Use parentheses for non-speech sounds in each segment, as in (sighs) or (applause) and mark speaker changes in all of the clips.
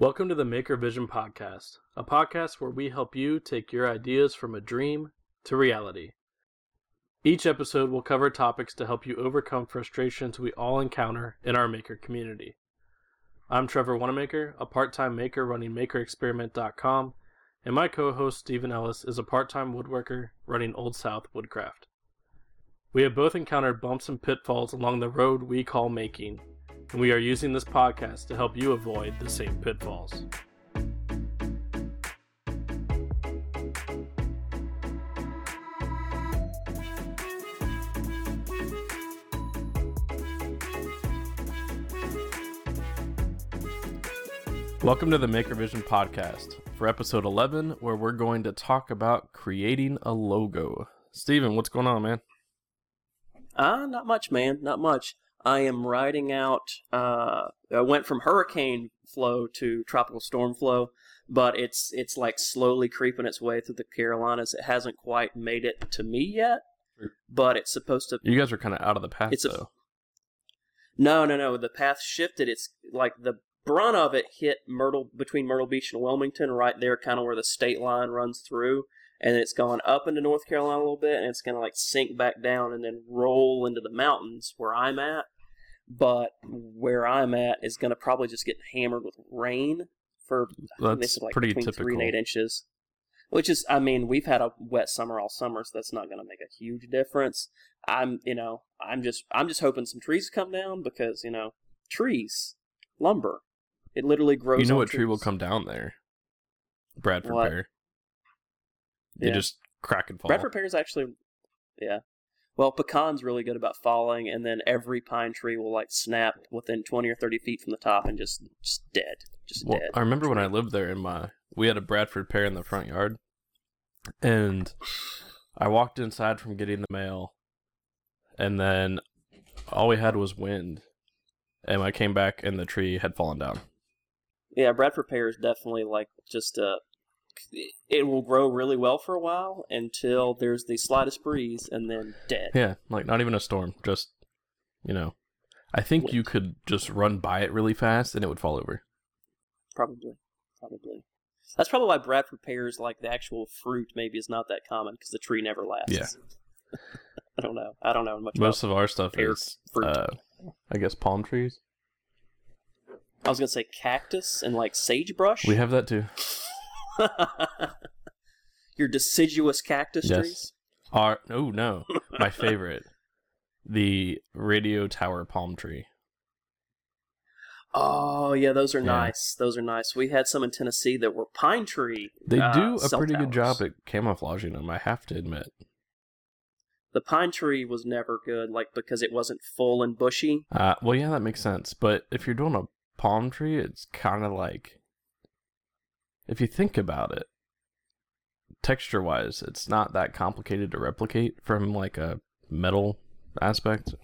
Speaker 1: Welcome to the Maker Vision Podcast, a podcast where we help you take your ideas from a dream to reality. Each episode will cover topics to help you overcome frustrations we all encounter in our maker community. I'm Trevor Wanamaker, a part time maker running MakerExperiment.com, and my co host Stephen Ellis is a part time woodworker running Old South Woodcraft. We have both encountered bumps and pitfalls along the road we call making, and we are using this podcast to help you avoid the same pitfalls. Welcome to the Maker Vision podcast for episode 11, where we're going to talk about creating a logo. Stephen, what's going on, man?
Speaker 2: Uh, not much, man. Not much. I am riding out. Uh, I went from hurricane flow to tropical storm flow, but it's it's like slowly creeping its way through the Carolinas. It hasn't quite made it to me yet, but it's supposed to.
Speaker 1: You guys are kind of out of the path,
Speaker 2: It's a-
Speaker 1: though.
Speaker 2: No, no, no. The path shifted. It's like the brunt of it hit Myrtle between Myrtle Beach and Wilmington, right there, kind of where the state line runs through, and it's gone up into North Carolina a little bit, and it's gonna like sink back down and then roll into the mountains where I'm at. But where I'm at is gonna probably just get hammered with rain for I think they
Speaker 1: That's
Speaker 2: like
Speaker 1: pretty
Speaker 2: between three and
Speaker 1: typical.
Speaker 2: eight inches. Which is, I mean, we've had a wet summer all summer, so that's not going to make a huge difference. I'm, you know, I'm just, I'm just hoping some trees come down because, you know, trees, lumber, it literally grows.
Speaker 1: You know what tree will come down there? Bradford
Speaker 2: What?
Speaker 1: pear. They
Speaker 2: Yeah.
Speaker 1: just crack and fall.
Speaker 2: Bradford pear is actually, yeah. Well, pecan's really good about falling, and then every pine tree will like snap within twenty or thirty feet from the top and just, just dead, just
Speaker 1: Well,
Speaker 2: dead.
Speaker 1: I remember when I lived there in my we had a Bradford pear in the front yard, and I walked inside from getting the mail, and then all we had was wind, and I came back and the tree had fallen down.
Speaker 2: Yeah, Bradford pear is definitely like just a. It will grow really well for a while until there's the slightest breeze, and then dead.
Speaker 1: Yeah, like not even a storm, just you know. I think you could just run by it really fast and it would fall over.
Speaker 2: Probably, probably. That's probably why Bradford pears, like the actual fruit, maybe is not that common because the tree never lasts.
Speaker 1: Yeah. (laughs)
Speaker 2: I don't know. I don't know much
Speaker 1: Most
Speaker 2: about.
Speaker 1: of our stuff is,
Speaker 2: fruit.
Speaker 1: uh, I guess, palm trees.
Speaker 2: I was gonna say cactus and like sagebrush.
Speaker 1: We have that too. (laughs)
Speaker 2: Your deciduous cactus
Speaker 1: Yes.
Speaker 2: trees.
Speaker 1: Are oh no, my favorite, (laughs) the radio tower palm tree.
Speaker 2: Oh yeah, those are
Speaker 1: Yeah.
Speaker 2: nice. Those are nice. We had some in Tennessee that were pine tree.
Speaker 1: They
Speaker 2: uh,
Speaker 1: do a
Speaker 2: cell
Speaker 1: pretty good job at camouflaging them. I have to admit.
Speaker 2: The pine tree was never good, like because it wasn't full and bushy.
Speaker 1: Uh, well, yeah, that makes sense. But if you're doing a palm tree, it's kind of like, if you think about it, texture-wise, it's not that complicated to replicate from like a metal aspect.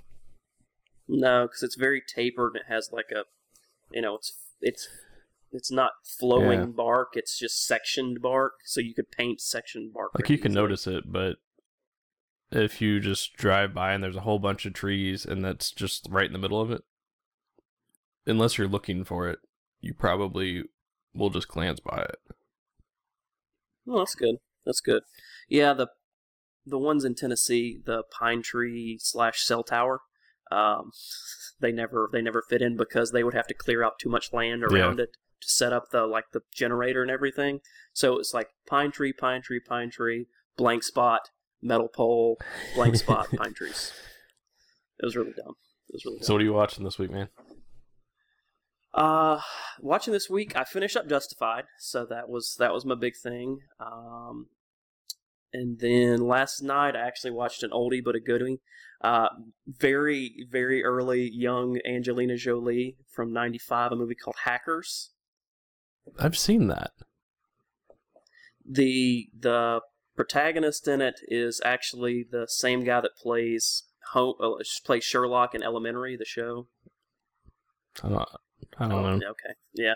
Speaker 2: No, because it's very tapered and it has like a, you know, it's it's it's not flowing
Speaker 1: Yeah.
Speaker 2: bark. It's just sectioned bark, so you could paint sectioned bark.
Speaker 1: Like you can
Speaker 2: easily.
Speaker 1: notice it, but if you just drive by and there's a whole bunch of trees and that's just right in the middle of it, unless you're looking for it, you probably will just glance by it.
Speaker 2: Oh, that's good. That's good. Yeah, the the ones in Tennessee, the pine tree slash cell tower, um, they never they never fit in because they would have to clear out too much land around it to set up the like the generator and everything. So it's like pine tree, pine tree, pine tree, blank spot, metal pole, blank spot, (laughs) pine trees. It was really dumb. It was really dumb.
Speaker 1: So what are you watching this week, man?
Speaker 2: Uh, watching this week, I finished up Justified, so that was that was my big thing. Um, and then last night, I actually watched an oldie but a goodie. Uh, very very early young Angelina Jolie from '95, a movie called Hackers.
Speaker 1: I've seen that.
Speaker 2: the The protagonist in it is actually the same guy that plays home, uh, plays Sherlock in Elementary, the show.
Speaker 1: I don't, I don't oh, know,
Speaker 2: Okay, yeah.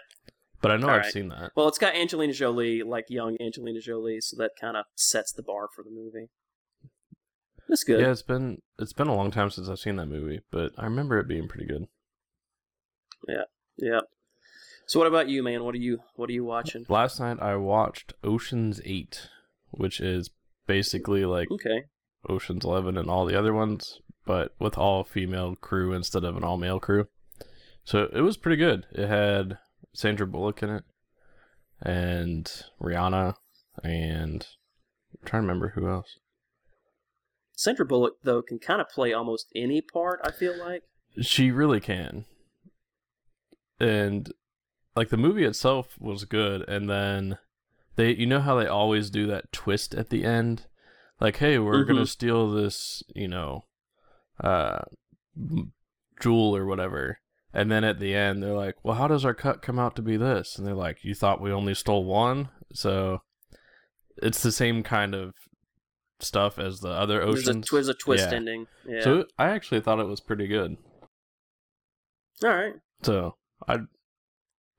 Speaker 1: but I know
Speaker 2: All
Speaker 1: I've
Speaker 2: right.
Speaker 1: seen that.
Speaker 2: Well, it's got Angelina Jolie, like young Angelina Jolie, so that kind of sets the bar for the movie. It's good.
Speaker 1: Yeah, it's been it's been a long time since I've seen that movie, but I remember it being pretty good.
Speaker 2: Yeah. Yeah. So what about you, man? What are you what are you watching?
Speaker 1: Last night I watched Ocean's Eight, which is basically like
Speaker 2: Okay.
Speaker 1: Ocean's Eleven and all the other ones, but with all female crew instead of an all male crew. So it was pretty good. It had Sandra Bullock in it, and Rihanna, and I'm trying to remember who else.
Speaker 2: Sandra Bullock though can kind of play almost any part. I feel like.
Speaker 1: She really can. And like the movie itself was good and then they you know how they always do that twist at the end? Like, hey, we're going to
Speaker 2: Mhm.
Speaker 1: steal this, you know, uh jewel or whatever. And then at the end they're like, "Well, how does our cut come out to be this?" And they're like, "You thought we only stole one?" So it's the same kind of stuff as the other
Speaker 2: There's a,
Speaker 1: oceans.
Speaker 2: there's a twist
Speaker 1: Yeah.
Speaker 2: ending. Yeah.
Speaker 1: So I actually thought it was pretty good.
Speaker 2: All right.
Speaker 1: So I,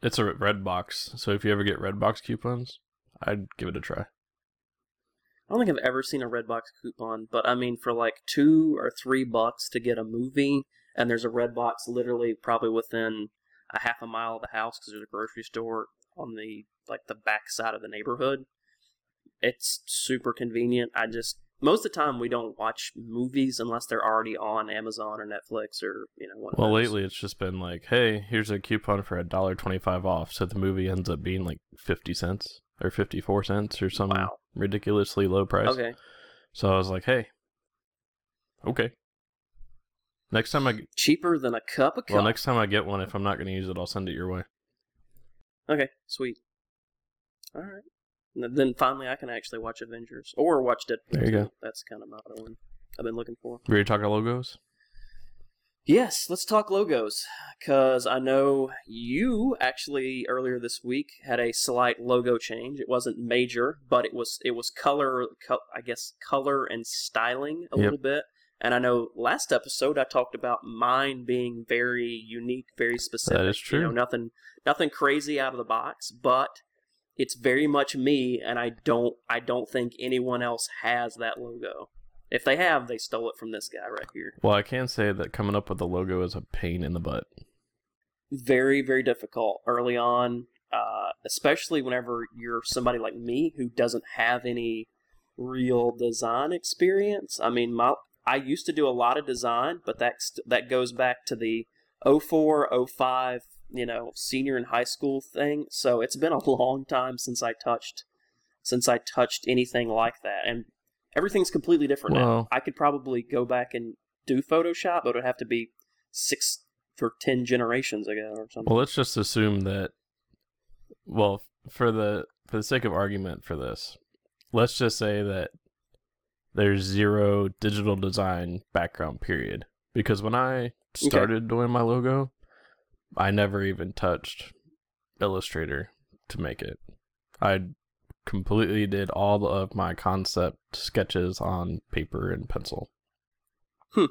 Speaker 1: it's a red box. So if you ever get red box coupons, I'd give it a try.
Speaker 2: I don't think I've ever seen a red box coupon, but I mean, for like two or three bucks to get a movie, and there's a red box literally probably within a half a mile of the house because there's a grocery store on the like the back side of the neighborhood. It's super convenient. I just most of the time we don't watch movies unless they're already on Amazon or Netflix or you know.
Speaker 1: Well, lately it's just been like, hey, here's a coupon for a dollar twenty-five off. So the movie ends up being like fifty cents or fifty-four cents or some
Speaker 2: Wow.
Speaker 1: ridiculously low price.
Speaker 2: Okay.
Speaker 1: So I was like, hey, okay. Next time I g-
Speaker 2: Cheaper than a cup of coffee.
Speaker 1: well, next time I get one, if I'm not going to use it, I'll send it your way.
Speaker 2: Okay, sweet. All right. And then finally, I can actually watch Avengers or watch Deadpool.
Speaker 1: There you go.
Speaker 2: That's kind of my other one I've been looking for.
Speaker 1: Were you talking logos?
Speaker 2: Yes, let's talk logos because I know you actually earlier this week had a slight logo change. It wasn't major, but it was it was color, co- I guess color and styling a
Speaker 1: Yep.
Speaker 2: little bit. And I know last episode I talked about mine being very unique, very specific.
Speaker 1: is
Speaker 2: You know,
Speaker 1: true.
Speaker 2: nothing nothing crazy out of the box, but it's very much me, and I don't I don't think anyone else has that logo. If they have, they stole it from this guy right here.
Speaker 1: Well, I can say that coming up with a logo is a pain in the butt.
Speaker 2: very very difficult early on uh, especially whenever you're somebody like me who doesn't have any real design experience i mean my i used to do a lot of design but that's that goes back to the 04 05 you know senior in high school thing so it's been a (laughs) long time since i touched since i touched anything like that and everything's completely different now i could probably go back and do photoshop but it would have to be six for 10 generations ago or something.
Speaker 1: Well, let's just assume that. Well, for the for the sake of argument for this, let's just say that there's zero digital design background period. Because when I started doing my logo, I never even touched Illustrator to make it. I completely did all of my concept sketches on paper and pencil. Hmm.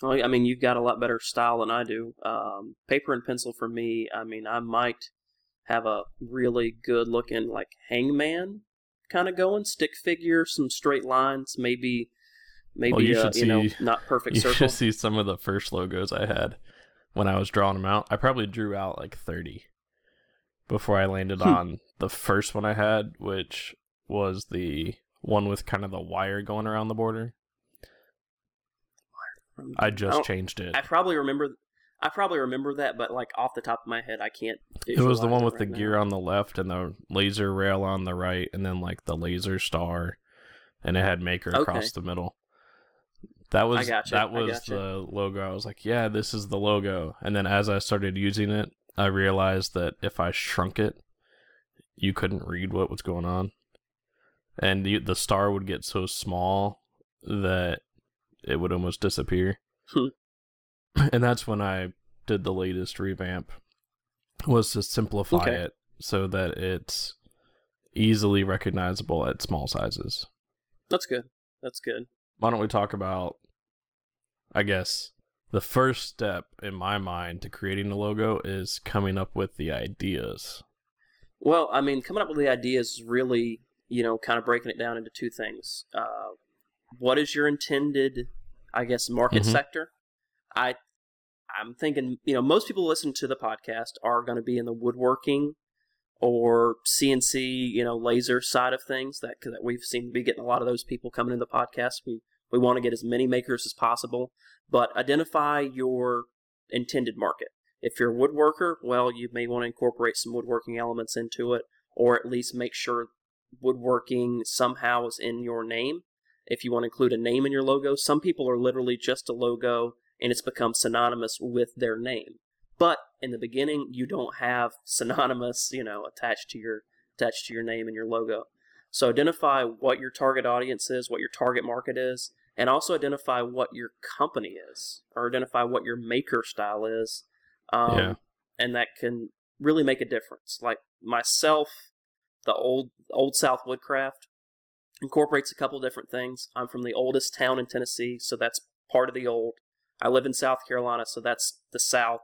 Speaker 2: Well, I mean, you've got a lot better style than I do. Um, paper and pencil for me, I mean, I might have a really good looking, like, hangman kind of going, stick figure, some straight lines, maybe, maybe,
Speaker 1: Well, you
Speaker 2: uh, you know,
Speaker 1: see-
Speaker 2: not perfect (laughs)
Speaker 1: You
Speaker 2: circle.
Speaker 1: should see some of the first logos I had when I was drawing them out. I probably drew out like 30 before I landed
Speaker 2: Hmm.
Speaker 1: on the first one I had, which was the one with kind of the wire going around the border. I just
Speaker 2: don't-
Speaker 1: changed it.
Speaker 2: I probably remember. I probably remember that, but like off the top of my head, I can't.
Speaker 1: It was the one with
Speaker 2: right
Speaker 1: the
Speaker 2: now.
Speaker 1: gear on the left and the laser rail on the right, and then like the laser star, and it had maker
Speaker 2: Okay.
Speaker 1: across the middle. That was
Speaker 2: gotcha,
Speaker 1: that was
Speaker 2: gotcha.
Speaker 1: the logo. I was like, yeah, this is the logo. And then as I started using it, I realized that if I shrunk it, you couldn't read what was going on, and the the star would get so small that it would almost disappear.
Speaker 2: Hmm. (clears throat)
Speaker 1: And that's when I did the latest revamp was to simplify
Speaker 2: Okay.
Speaker 1: it so that it's easily recognizable at small sizes.
Speaker 2: That's good. That's good.
Speaker 1: Why don't we talk about I guess the first step in my mind to creating a logo is coming up with the ideas.
Speaker 2: Well, I mean, coming up with the ideas is really, you know, kind of breaking it down into two things. Uh, what is your intended, I guess, market
Speaker 1: Mhm.
Speaker 2: sector? I I'm thinking, you know, most people listen to the podcast are going to be in the woodworking or CNC, you know, laser side of things. That that we've seen to be getting a lot of those people coming in the podcast. We we want to get as many makers as possible, but identify your intended market. If you're a woodworker, well, you may want to incorporate some woodworking elements into it, or at least make sure woodworking somehow is in your name. If you want to include a name in your logo, some people are literally just a logo and it's become synonymous with their name. But in the beginning, you don't have synonymous, you know, attached to your attached to your name and your logo. So identify what your target audience is, what your target market is, and also identify what your company is, or identify what your maker style is. Um, yeah. And that can really make a difference. Like myself, the old old South Woodcraft incorporates a couple different things. I'm from the oldest town in Tennessee, so that's part of the old. I live in South Carolina, so that's the South.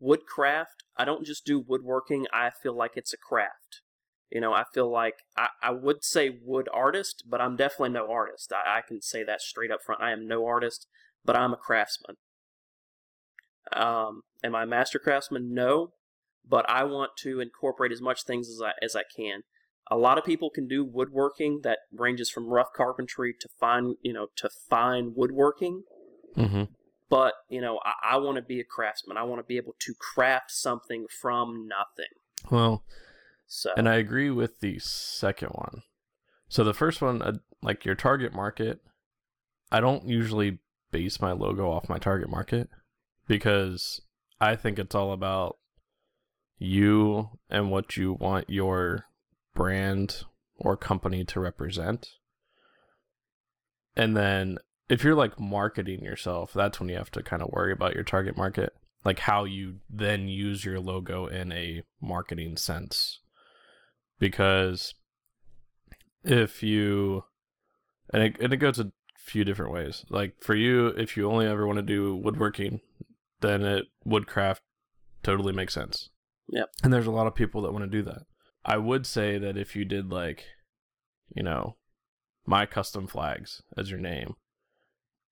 Speaker 2: Woodcraft, I don't just do woodworking, I feel like it's a craft. You know, I feel like I, I would say wood artist, but I'm definitely no artist. I, I can say that straight up front. I am no artist, but I'm a craftsman. Um, am I a master craftsman? No, but I want to incorporate as much things as I as I can. A lot of people can do woodworking that ranges from rough carpentry to fine, you know, to fine woodworking.
Speaker 1: Mm-hmm.
Speaker 2: But you know, I, I want to be a craftsman. I want to be able to craft something from nothing.
Speaker 1: Well, so and I agree with the second one. So the first one, uh, like your target market, I don't usually base my logo off my target market because I think it's all about you and what you want your brand or company to represent. And then if you're like marketing yourself, that's when you have to kind of worry about your target market, like how you then use your logo in a marketing sense. Because if you, and it, and it goes a few different ways. Like for you, if you only ever want to do woodworking, then it woodcraft totally makes sense.
Speaker 2: Yep.
Speaker 1: And there's a lot of people that want to do that. I would say that if you did like, you know, my custom flags as your name,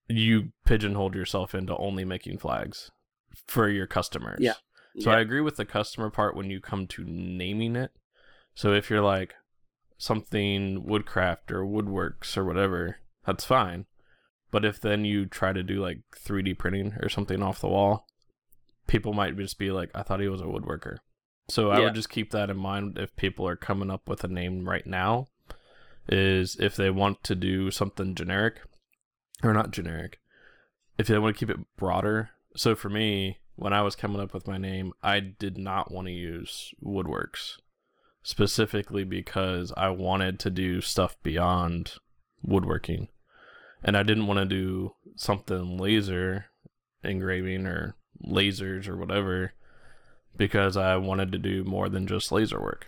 Speaker 1: you pigeonholed yourself into only making flags for your customers.
Speaker 2: Yeah.
Speaker 1: So
Speaker 2: yeah.
Speaker 1: I agree with the customer part when you come to naming it. So if you're like something woodcraft or woodworks or whatever, that's fine. But if then you try to do like 3D printing or something off the wall, people might just be like, I thought he was a woodworker. So I yeah. would just keep that in mind if people are coming up with a name right now. Is if they want to do something generic, or not generic, if they want to keep it broader. So for me, when I was coming up with my name, I did not want to use Woodworks specifically because I wanted to do stuff beyond woodworking. And I didn't want to do something laser engraving or lasers or whatever because I wanted to do more than just laser work.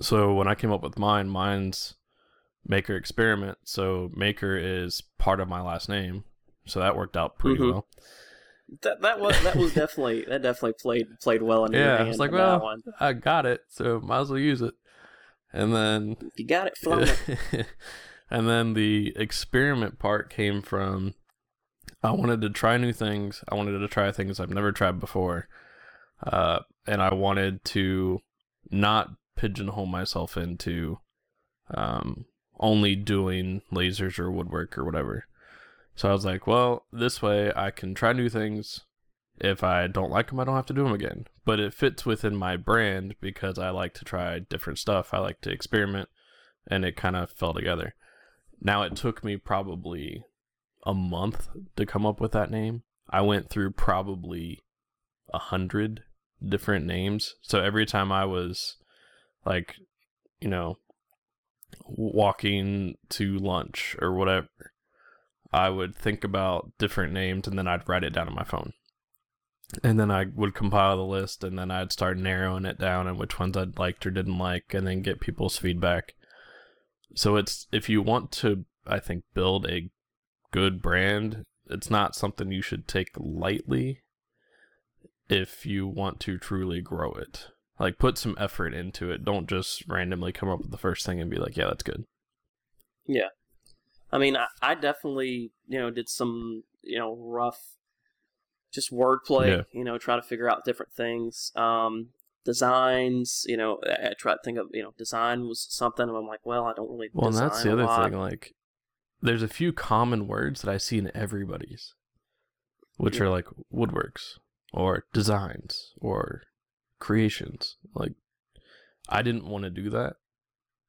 Speaker 1: So when I came up with mine, mine's Maker Experiment. So Maker is part of my last name, so that worked out pretty mm-hmm. well.
Speaker 2: That that was that was definitely that definitely played played well in yeah, your hand.
Speaker 1: It's like, well, I got it, so might as well use it. And then
Speaker 2: if you got it, flown it. (laughs)
Speaker 1: and then the experiment part came from I wanted to try new things. I wanted to try things I've never tried before, uh, and I wanted to not pigeonhole myself into um, only doing lasers or woodwork or whatever. So I was like, well, this way I can try new things. If I don't like them, I don't have to do them again. But it fits within my brand because I like to try different stuff. I like to experiment, and it kind of fell together. Now it took me probably a month to come up with that name. I went through probably a hundred different names. So every time I was like, you know, walking to lunch or whatever, I would think about different names and then I'd write it down on my phone. And then I would compile the list and then I'd start narrowing it down and which ones I'd liked or didn't like and then get people's feedback. So it's if you want to I think build a good brand, it's not something you should take lightly if you want to truly grow it. Like put some effort into it. Don't just randomly come up with the first thing and be like, "Yeah, that's good."
Speaker 2: Yeah, I mean, I, I definitely you know did some you know rough just wordplay.
Speaker 1: Yeah.
Speaker 2: You know, try to figure out different things. Um, designs. You know, I, I try to think of you know design was something. And I'm like, well, I don't really.
Speaker 1: Well, and that's the other
Speaker 2: lot.
Speaker 1: thing. Like, there's a few common words that I see in everybody's, which
Speaker 2: Yeah.
Speaker 1: are like woodworks or designs or creations. Like, I didn't want to do that.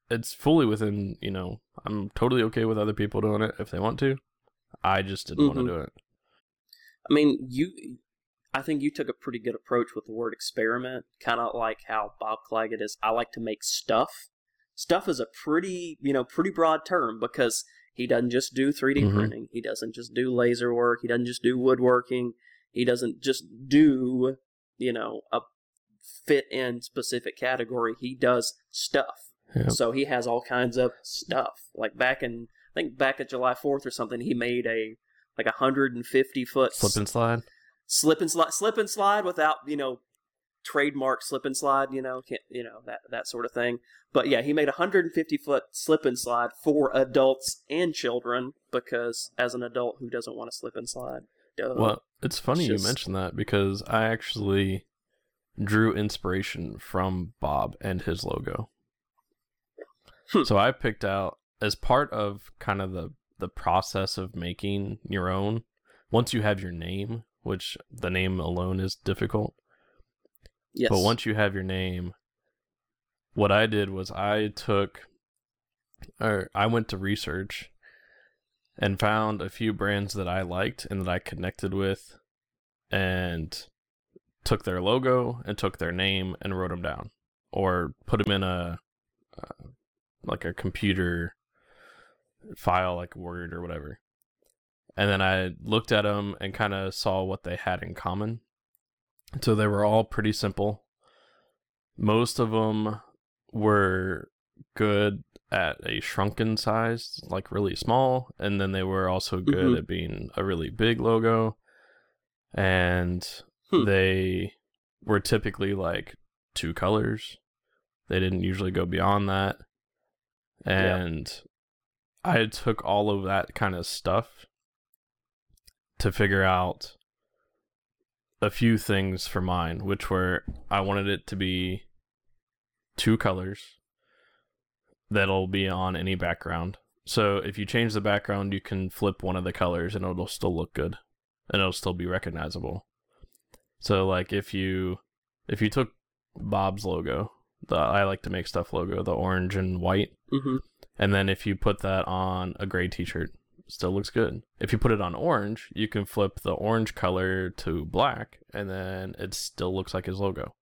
Speaker 1: It's fully within, you know, I'm totally okay with other people doing it if they want to. I just didn't want
Speaker 2: Mhm.
Speaker 1: to do it.
Speaker 2: I mean, you. I think you took a pretty good approach with the word experiment, kind of like how Bob Clagett is. I like to make stuff. Stuff is a pretty, you know, pretty broad term because he doesn't just do 3D
Speaker 1: Mhm.
Speaker 2: printing. He doesn't just do laser work. He doesn't just do woodworking. He doesn't just do, you know, a fit in specific category. He does stuff.
Speaker 1: Yeah.
Speaker 2: So he has all kinds of stuff. Like back in, I think back at July 4th or something, he made a like a 150 foot
Speaker 1: Slip and slide.
Speaker 2: slip and slide, slip and slide without you know trademark slip and slide. You know, can't you know that that sort of thing. But yeah, he made a 150 foot slip and slide for adults and children because as an adult who doesn't want to slip and slide, duh.
Speaker 1: Well, it's funny
Speaker 2: just-
Speaker 1: you mentioned that because I actually drew inspiration from Bob and his logo.
Speaker 2: Hmm.
Speaker 1: So I picked out as part of kind of the the process of making your own. Once you have your name, which the name alone is difficult,
Speaker 2: yes,
Speaker 1: but once you have your name, what I did was I took, or I went to research and found a few brands that I liked and that I connected with, and took their logo and took their name and wrote them down, or put them in a uh, like a computer file, like Word or whatever. And then I looked at them and kind of saw what they had in common. So they were all pretty simple. Most of them were good at a shrunken size, like really small, and then they were also good
Speaker 2: Mhm.
Speaker 1: at being a really big logo. And
Speaker 2: Hmm.
Speaker 1: they were typically like two colors. They didn't usually go beyond that. And I took all of that kind of stuff to figure out a few things for mine, which were I wanted it to be two colors that'll be on any background. So if you change the background, you can flip one of the colors and it'll still look good and it'll still be recognizable. So like if you if you took Bob's logo, the I like to make stuff logo, the orange and white,
Speaker 2: hmm
Speaker 1: and then if you put that on a gray t-shirt, still looks good. If you put it on orange, you can flip the orange color to black and then it still looks like his logo.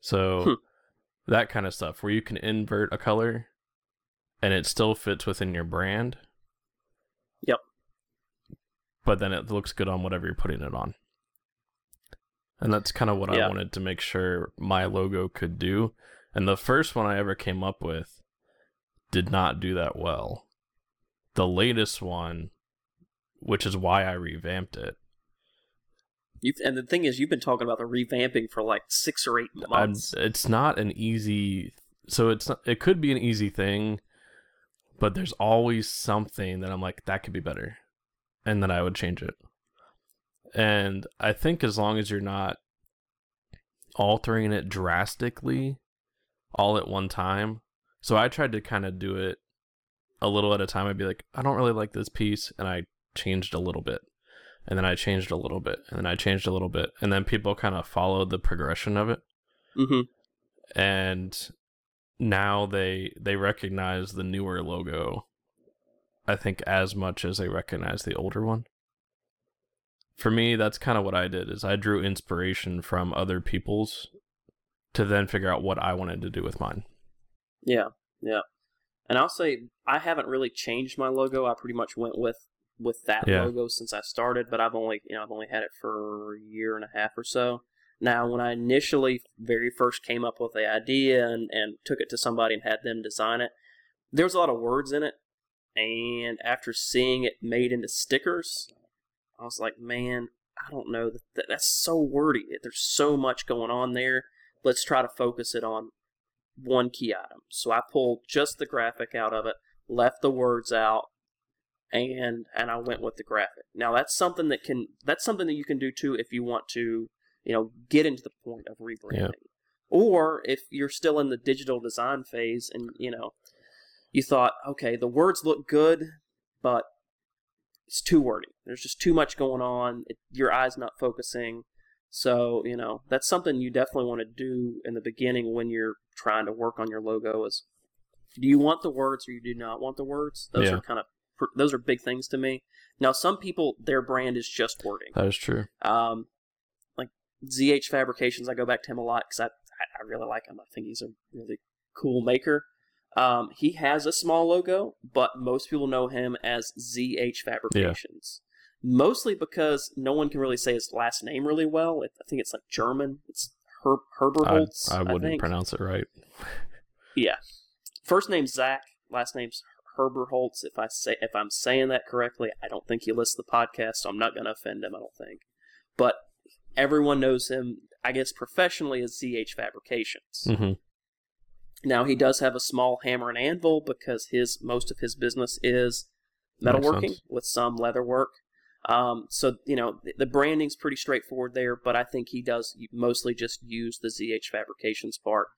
Speaker 1: So
Speaker 2: Hmm.
Speaker 1: that kind of stuff where you can invert a color and it still fits within your brand.
Speaker 2: Yep.
Speaker 1: But then it looks good on whatever you're putting it on. And that's kind of what I wanted to make sure my logo could do. And the first one I ever came up with did not do that well. The latest one, which is why I revamped it,
Speaker 2: You and the thing is, you've been talking about the revamping for like six or eight
Speaker 1: I'm,
Speaker 2: months.
Speaker 1: it's not an easy. So it's not, it could be an easy thing, but there's always something that I'm like that could be better, and then I would change it. And I think as long as you're not altering it drastically all at one time. So I tried to kind of do it a little at a time. I'd be like, I don't really like this piece, and I changed a little bit. And then I changed a little bit, and then I changed a little bit, and then people kind of followed the progression of it
Speaker 2: hmm
Speaker 1: and now they they recognize the newer logo i think as much as they recognize the older one for me that's kind of what i did is i drew inspiration from other people's to then figure out what i wanted to do with mine
Speaker 2: Yeah, yeah. And I'll say I haven't really changed my logo. I pretty much went with with that
Speaker 1: Yeah.
Speaker 2: logo since I started, but I've only you know I've only had it for a year and a half or so. Now, when I initially very first came up with the idea and, and took it to somebody and had them design it, there was a lot of words in it. And after seeing it made into stickers, I was like, man, I don't know. That, that's so wordy. There's so much going on there. Let's try to focus it on one key item. So I pulled just the graphic out of it, left the words out, and and I went with the graphic. Now that's something that can that's something that you can do too if you want to, you know, get into the point of rebranding.
Speaker 1: Yeah.
Speaker 2: Or if you're still in the digital design phase and, you know, you thought, okay, the words look good, but it's too wordy. There's just too much going on. It, your eye's not focusing. So, you know, that's something you definitely want to do in the beginning when you're trying to work on your logo is do you want the words or you do not want the words? Those
Speaker 1: Yeah.
Speaker 2: are kind of those are big things to me. Now, some people their brand is just wording.
Speaker 1: That is true.
Speaker 2: Um, like ZH Fabrications, I go back to him a lot because I, I I really like him. I think he's a really cool maker. Um, he has a small logo, but most people know him as ZH Fabrications. Mostly because no one can really say his last name really well. It, I think it's like German. It's Her,
Speaker 1: I,
Speaker 2: Herberholz.
Speaker 1: I wouldn't
Speaker 2: think.
Speaker 1: pronounce it right. (laughs)
Speaker 2: Yeah. First name's Zach. Last name's Herberholz. If I say if I'm saying that correctly, I don't think he listens to the podcast, so I'm not going to offend him. I don't think. But everyone knows him, I guess, professionally as ZH Fabrications.
Speaker 1: hmm
Speaker 2: Now he does have a small hammer and anvil because his most of his business is metalworking with some leather work. Um, so you know the, the branding's pretty straightforward there, but I think he does mostly just use the ZH Fabrications part.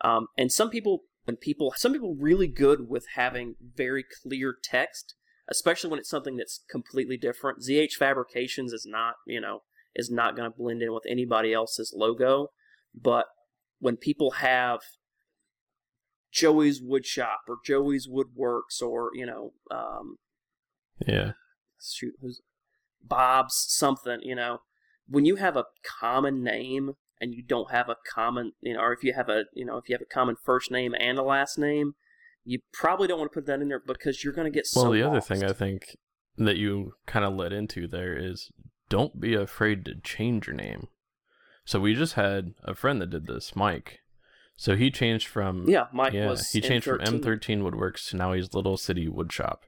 Speaker 2: Um, and some people, when people, some people really good with having very clear text, especially when it's something that's completely different. ZH Fabrications is not, you know, is not going to blend in with anybody else's logo, but when people have Joey's Wood Shop or Joey's Woodworks or you know um,
Speaker 1: Yeah.
Speaker 2: shoot who's Bob's something, you know. When you have a common name and you don't have a common, you know, or if you have a, you know, if you have a common first name and a last name, you probably don't want to put that in there because you're going to get so
Speaker 1: Well, the other
Speaker 2: lost.
Speaker 1: thing I think that you kind of led into there is don't be afraid to change your name. So we just had a friend that did this, Mike. So he changed from
Speaker 2: yeah, Mike
Speaker 1: yeah,
Speaker 2: was
Speaker 1: he changed from
Speaker 2: M13
Speaker 1: M13 Woodworks to now he's Little City Woodshop.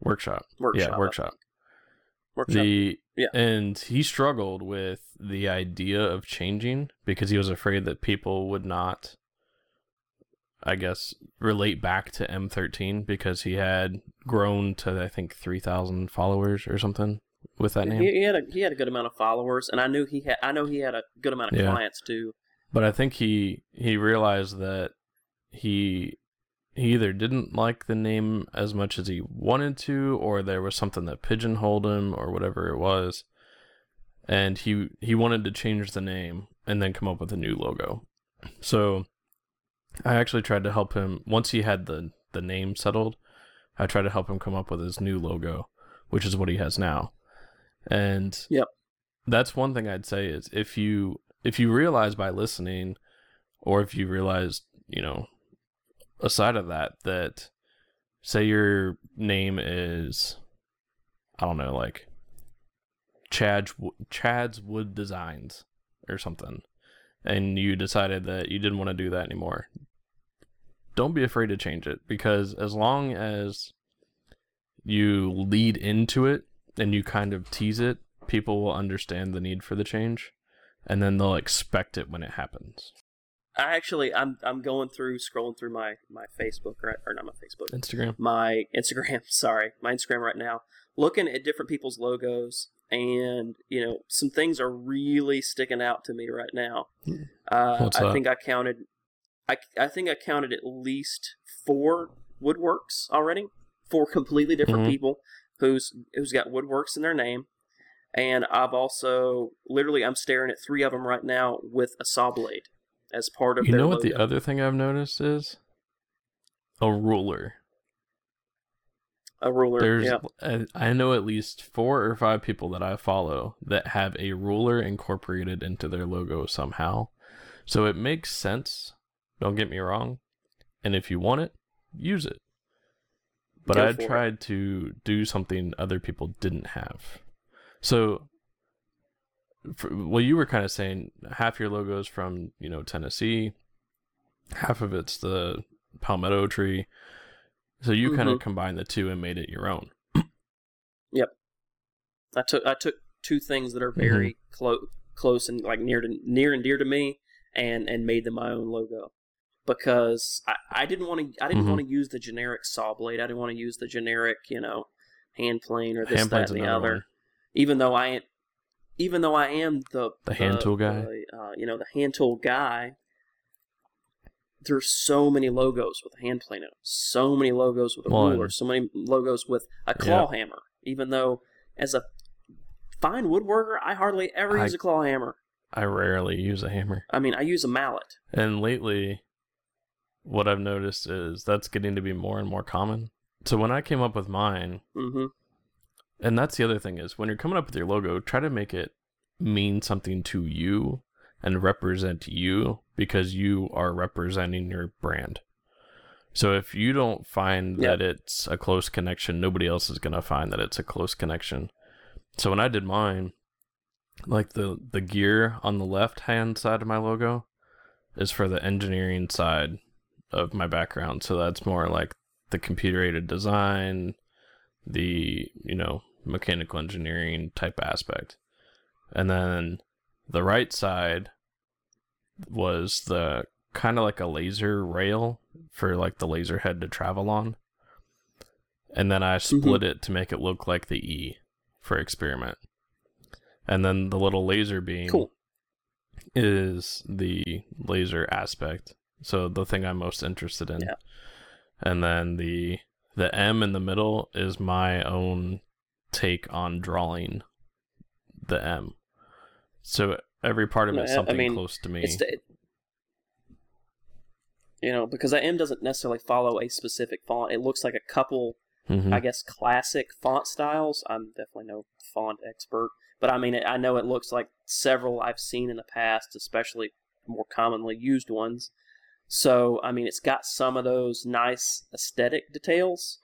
Speaker 1: Workshop.
Speaker 2: Workshop.
Speaker 1: yeah, workshop.
Speaker 2: Workshop.
Speaker 1: The
Speaker 2: Yeah.
Speaker 1: and he struggled with the idea of changing because he was afraid that people would not I guess relate back to M13 because he had grown to I think 3000 followers or something with that name.
Speaker 2: he, he had a he had a good amount of followers, and I knew he had I know he had a good amount of
Speaker 1: Yeah.
Speaker 2: clients too.
Speaker 1: But I think he he realized that he he either didn't like the name as much as he wanted to, or there was something that pigeonholed him, or whatever it was, and he he wanted to change the name and then come up with a new logo. So I actually tried to help him once he had the the name settled. I tried to help him come up with his new logo, which is what he has now. And
Speaker 2: Yep.
Speaker 1: that's one thing I'd say is if you if you realize by listening or if you realize, you know, aside of that that say your name is I don't know, like Chad's Chad's Wood Designs or something and you decided that you didn't want to do that anymore. Don't be afraid to change it because as long as you lead into it and you kind of tease it, people will understand the need for the change and then they'll expect it when it happens.
Speaker 2: I actually I'm I'm going through scrolling through my my Facebook right or not my Facebook
Speaker 1: Instagram.
Speaker 2: my (laughs) Instagram, sorry, my Instagram right now, looking at different people's logos, and you know, some things are really sticking out to me right now. Uh,
Speaker 1: What's
Speaker 2: I
Speaker 1: that?
Speaker 2: think I counted, I I think I counted at least four woodworks already, four completely different
Speaker 1: Mhm.
Speaker 2: people who's who's got woodworks in their name. And I've also literally I'm staring at three of them right now with a saw blade as part of
Speaker 1: You know what the other thing I've noticed is a ruler.
Speaker 2: a ruler.
Speaker 1: There's
Speaker 2: yeah.
Speaker 1: I know at least four or five people that I follow that have a ruler incorporated into their logo somehow. So it makes sense. Don't get me wrong. And if you want it, use it. But I
Speaker 2: for it.
Speaker 1: tried to do something other people didn't have. So for, well you were kind of saying half your logo is from, you know, Tennessee, half of it's the palmetto tree. So you kind of combined the two and made it your own.
Speaker 2: Yep, I took I took two things that are
Speaker 1: Mm-hmm.
Speaker 2: very close close and like near to near and dear to me and and made them my own logo. because I, I didn't want to I didn't
Speaker 1: Mhm.
Speaker 2: want to use the generic saw blade. I didn't want to use the generic you know hand plane or this
Speaker 1: Hand
Speaker 2: that and the other.
Speaker 1: one.
Speaker 2: Even though I even though I am the
Speaker 1: The hand tool guy?
Speaker 2: the, uh, you know the hand tool guy. There's so many logos with a hand plane in them. So many logos with a
Speaker 1: Well,
Speaker 2: ruler. So many logos with a claw hammer. Even though, as a fine woodworker, I hardly ever
Speaker 1: I-
Speaker 2: use a claw hammer.
Speaker 1: I rarely use a hammer.
Speaker 2: I mean, I use a mallet.
Speaker 1: And lately, what I've noticed is that's getting to be more and more common. So when I came up with mine,
Speaker 2: hmm
Speaker 1: and that's the other thing is when you're coming up with your logo, try to make it mean something to you and represent you because you are representing your brand. So if you don't find
Speaker 2: Yep.
Speaker 1: that it's a close connection, nobody else is going to find that it's a close connection. So when I did mine, like the the gear on the left hand side of my logo is for the engineering side of my background. So that's more like the computer aided design, the, you know, mechanical engineering type aspect. And then the right side was the kind of like a laser rail for like the laser head to travel on. And then I mm-hmm. split it to make it look like the E for experiment. And then the little laser beam
Speaker 2: Cool.
Speaker 1: is the laser aspect. So the thing I'm most interested in.
Speaker 2: Yeah.
Speaker 1: And then the the M in the middle is my own take on drawing the M. So every part of
Speaker 2: No,
Speaker 1: it is
Speaker 2: I-
Speaker 1: something
Speaker 2: mean,
Speaker 1: close to me.
Speaker 2: It's the, you know because that M doesn't necessarily follow a specific font. It looks like a couple,
Speaker 1: Mhm.
Speaker 2: I guess, classic font styles. I'm definitely no font expert, but I mean, I know it looks like several I've seen in the past, especially more commonly used ones. So I mean, it's got some of those nice aesthetic details,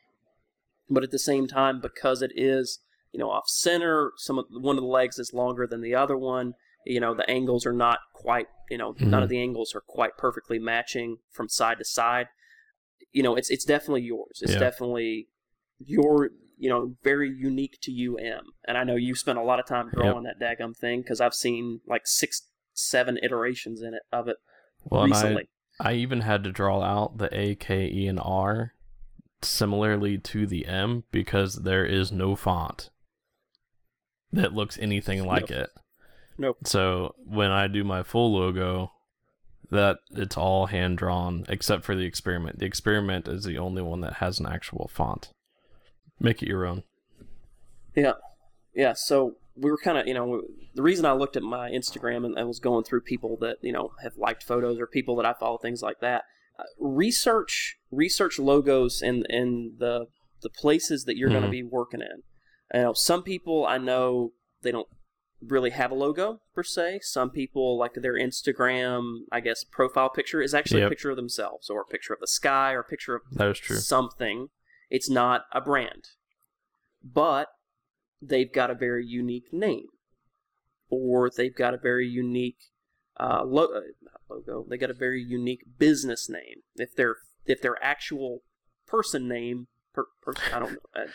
Speaker 2: but at the same time, because it is you know off center, some of one of the legs is longer than the other one. You know, the angles are not quite. You know, none
Speaker 1: Mhm.
Speaker 2: of the angles are quite perfectly matching from side to side. You know, it's it's definitely yours. It's
Speaker 1: Yeah.
Speaker 2: definitely your you know very unique to you M. And I know you spent a lot of time drawing that daggum thing because I've seen like six, seven iterations in it of it
Speaker 1: well, and I,
Speaker 2: recently.
Speaker 1: I even had to draw out the A, K, E, and R similarly to the M because there is no font that looks anything like it.
Speaker 2: Nope.
Speaker 1: So when I do my full logo, that it's all hand drawn except for the experiment. The experiment is the only one that has an actual font. Make it your own.
Speaker 2: Yeah. Yeah, so we were kind of, you know, the reason I looked at my Instagram and I was going through people that, you know, have liked photos or people that I follow, things like that. Research research logos and and the the places that you're going to
Speaker 1: mm-hmm.
Speaker 2: be working in. You know, some people I know they don't really have a logo per se. Some people like their Instagram, I guess, profile picture is actually a picture of themselves or a picture of the sky or a picture of
Speaker 1: That is true.
Speaker 2: something. It's not a brand, but they've got a very unique name, or they've got a very unique uh, lo- uh, not logo. They got a very unique business name. If their if their actual person name, per, per, I don't know. Uh,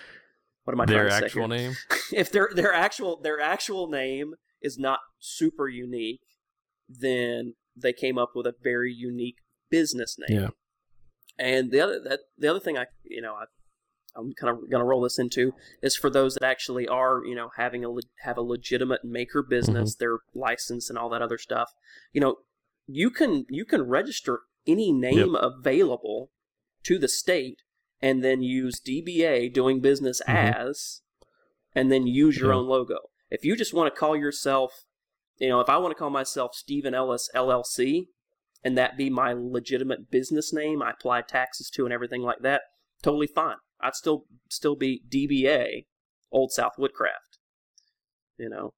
Speaker 2: what am I
Speaker 1: Their
Speaker 2: trying to
Speaker 1: actual
Speaker 2: say here?
Speaker 1: name. (laughs)
Speaker 2: if their their actual their actual name is not super unique, then they came up with a very unique business name.
Speaker 1: Yeah.
Speaker 2: And the other that the other thing I you know I I'm kind of going to roll this into is for those that actually are you know having a have a legitimate maker business,
Speaker 1: Mm-hmm.
Speaker 2: their license and all that other stuff. You know, you can you can register any name available to the state and then use DBA doing business
Speaker 1: Mhm.
Speaker 2: as and then use your
Speaker 1: Yeah.
Speaker 2: own logo. If you just want to call yourself, you know, if I want to call myself Stephen Ellis LLC and that be my legitimate business name, I apply taxes to and everything like that, totally fine. I'd still still be DBA, Old South Woodcraft. You know,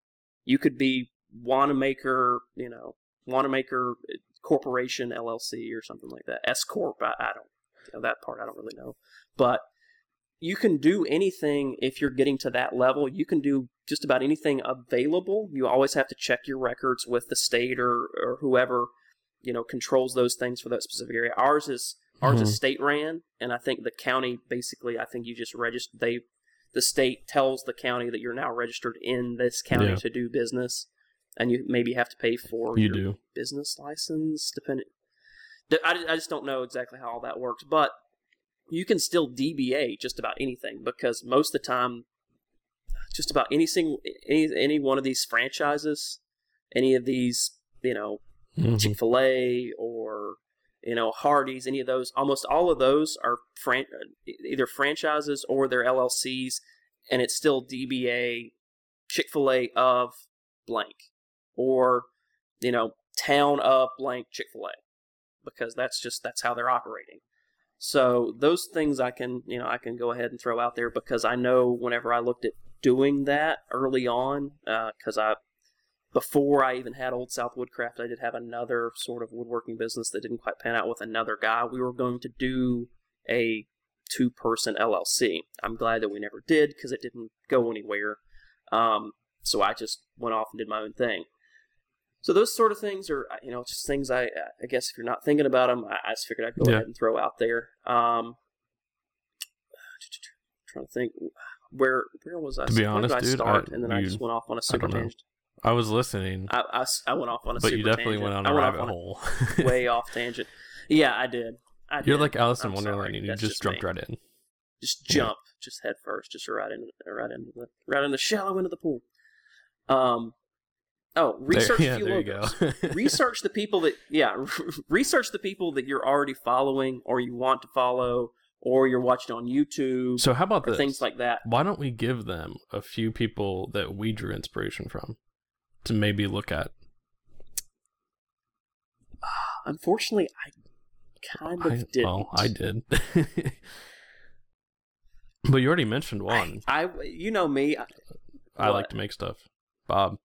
Speaker 2: you could be Wanamaker, you know, Wanamaker Corporation LLC or something like that. S Corp. I, I don't you know, that part. I don't really know, but you can do anything if you're getting to that level. You can do just about anything available. You always have to check your records with the state or, or whoever you know controls those things for that specific area. Ours is ours
Speaker 1: Mhm.
Speaker 2: is state ran, and I think the county basically. I think you just register. They the state tells the county that you're now registered in this county
Speaker 1: Yeah.
Speaker 2: to do business, and you maybe have to pay for
Speaker 1: You
Speaker 2: your
Speaker 1: do.
Speaker 2: business license depending. I, I just don't know exactly how all that works, but you can still DBA just about anything because most of the time, just about any single any any one of these franchises, any of these you know
Speaker 1: Mhm.
Speaker 2: Chick Fil A or you know Hardee's, any of those, almost all of those are fran- either franchises or they're LLCs, and it's still DBA Chick Fil A of blank or you know town of blank Chick Fil A because that's just that's how they're operating. So those things I can you know I can go ahead and throw out there because I know whenever I looked at doing that early on uh, because I before I even had Old South Woodcraft, I did have another sort of woodworking business that didn't quite pan out with another guy. We were going to do a two person LLC. I'm glad that we never did because it didn't go anywhere. Um, so I just went off and did my own thing. So those sort of things are, you know, just things I, I guess if you're not thinking about them, I, I just figured I'd go
Speaker 1: Yeah.
Speaker 2: ahead and throw out there. Um, trying to think, where where was I?
Speaker 1: To be honest,
Speaker 2: I
Speaker 1: dude,
Speaker 2: start?
Speaker 1: I-
Speaker 2: and then I just went off on a super tangent.
Speaker 1: I was listening,
Speaker 2: I I went off on a
Speaker 1: but
Speaker 2: super
Speaker 1: you definitely
Speaker 2: tangent.
Speaker 1: went on a
Speaker 2: went off
Speaker 1: rabbit
Speaker 2: on
Speaker 1: hole.
Speaker 2: a (laughs) way off tangent. Yeah, I did. I
Speaker 1: You're
Speaker 2: did.
Speaker 1: like Alice in Wonderland, and you just,
Speaker 2: just
Speaker 1: jumped
Speaker 2: me.
Speaker 1: right in.
Speaker 2: Just
Speaker 1: Yeah.
Speaker 2: jump, just head first, just right in, right into the right in the shallow end of the pool. Um. Oh,
Speaker 1: There-
Speaker 2: research
Speaker 1: yeah,
Speaker 2: a few
Speaker 1: there
Speaker 2: logos. (laughs) research the people that yeah, (laughs) research the people that you're already following or you want to follow or you're watching on YouTube
Speaker 1: so how about
Speaker 2: things like that.
Speaker 1: Why don't we give them a few people that we drew inspiration from to maybe look at?
Speaker 2: Uh, unfortunately, I kind of
Speaker 1: I,
Speaker 2: didn't.
Speaker 1: well, I did. (laughs) but you already mentioned one.
Speaker 2: I, you know me. I,
Speaker 1: I like to make stuff. Bob.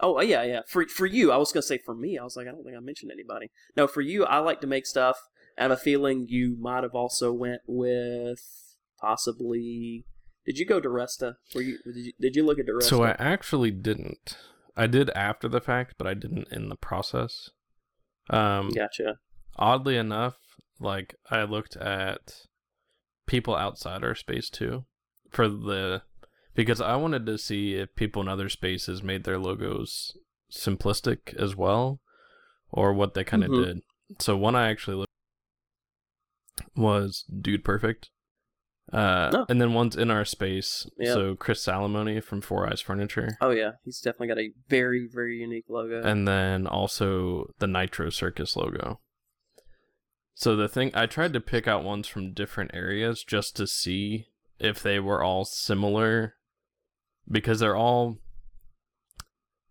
Speaker 2: Oh uh, yeah, yeah. For for you, I was gonna say for me, I was like, I don't think I mentioned anybody. No, for you, I like to make stuff. I have a feeling you might have also went with possibly. Did you go to Resta? Were you did you, did you look at Resta?
Speaker 1: So I actually didn't. I did after the fact, but I didn't in the process. Um,
Speaker 2: gotcha.
Speaker 1: oddly enough, like I looked at people outside our space too for the because I wanted to see if people in other spaces made their logos simplistic as well or what they kind of
Speaker 2: Mhm.
Speaker 1: did. So one I actually looked was Dude Perfect. Uh,
Speaker 2: Oh.
Speaker 1: and then one's in our space.
Speaker 2: Yeah.
Speaker 1: So Chris Salomone from Four Eyes Furniture.
Speaker 2: Oh yeah, he's definitely got a very very unique logo.
Speaker 1: and then also the Nitro Circus logo. So the thing I tried to pick out ones from different areas just to see if they were all similar because they're all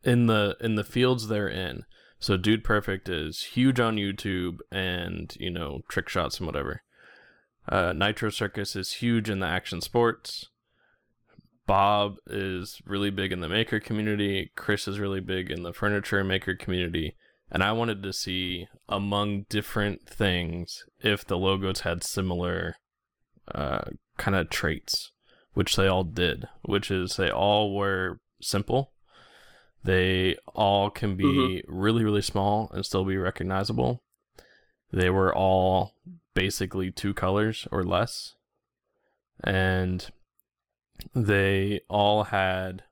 Speaker 1: in the in the fields they're in. So Dude Perfect is huge on YouTube and, you know, trick shots and whatever. Uh, Nitro Circus is huge in the action sports. Bob is really big in the maker community. Chris is really big in the furniture maker community. And I wanted to see among different things if the logos had similar uh, kind of traits, which they all did, which is they all were simple. They all can be really, really small and still be recognizable. They were all basically two colors or less. And they all had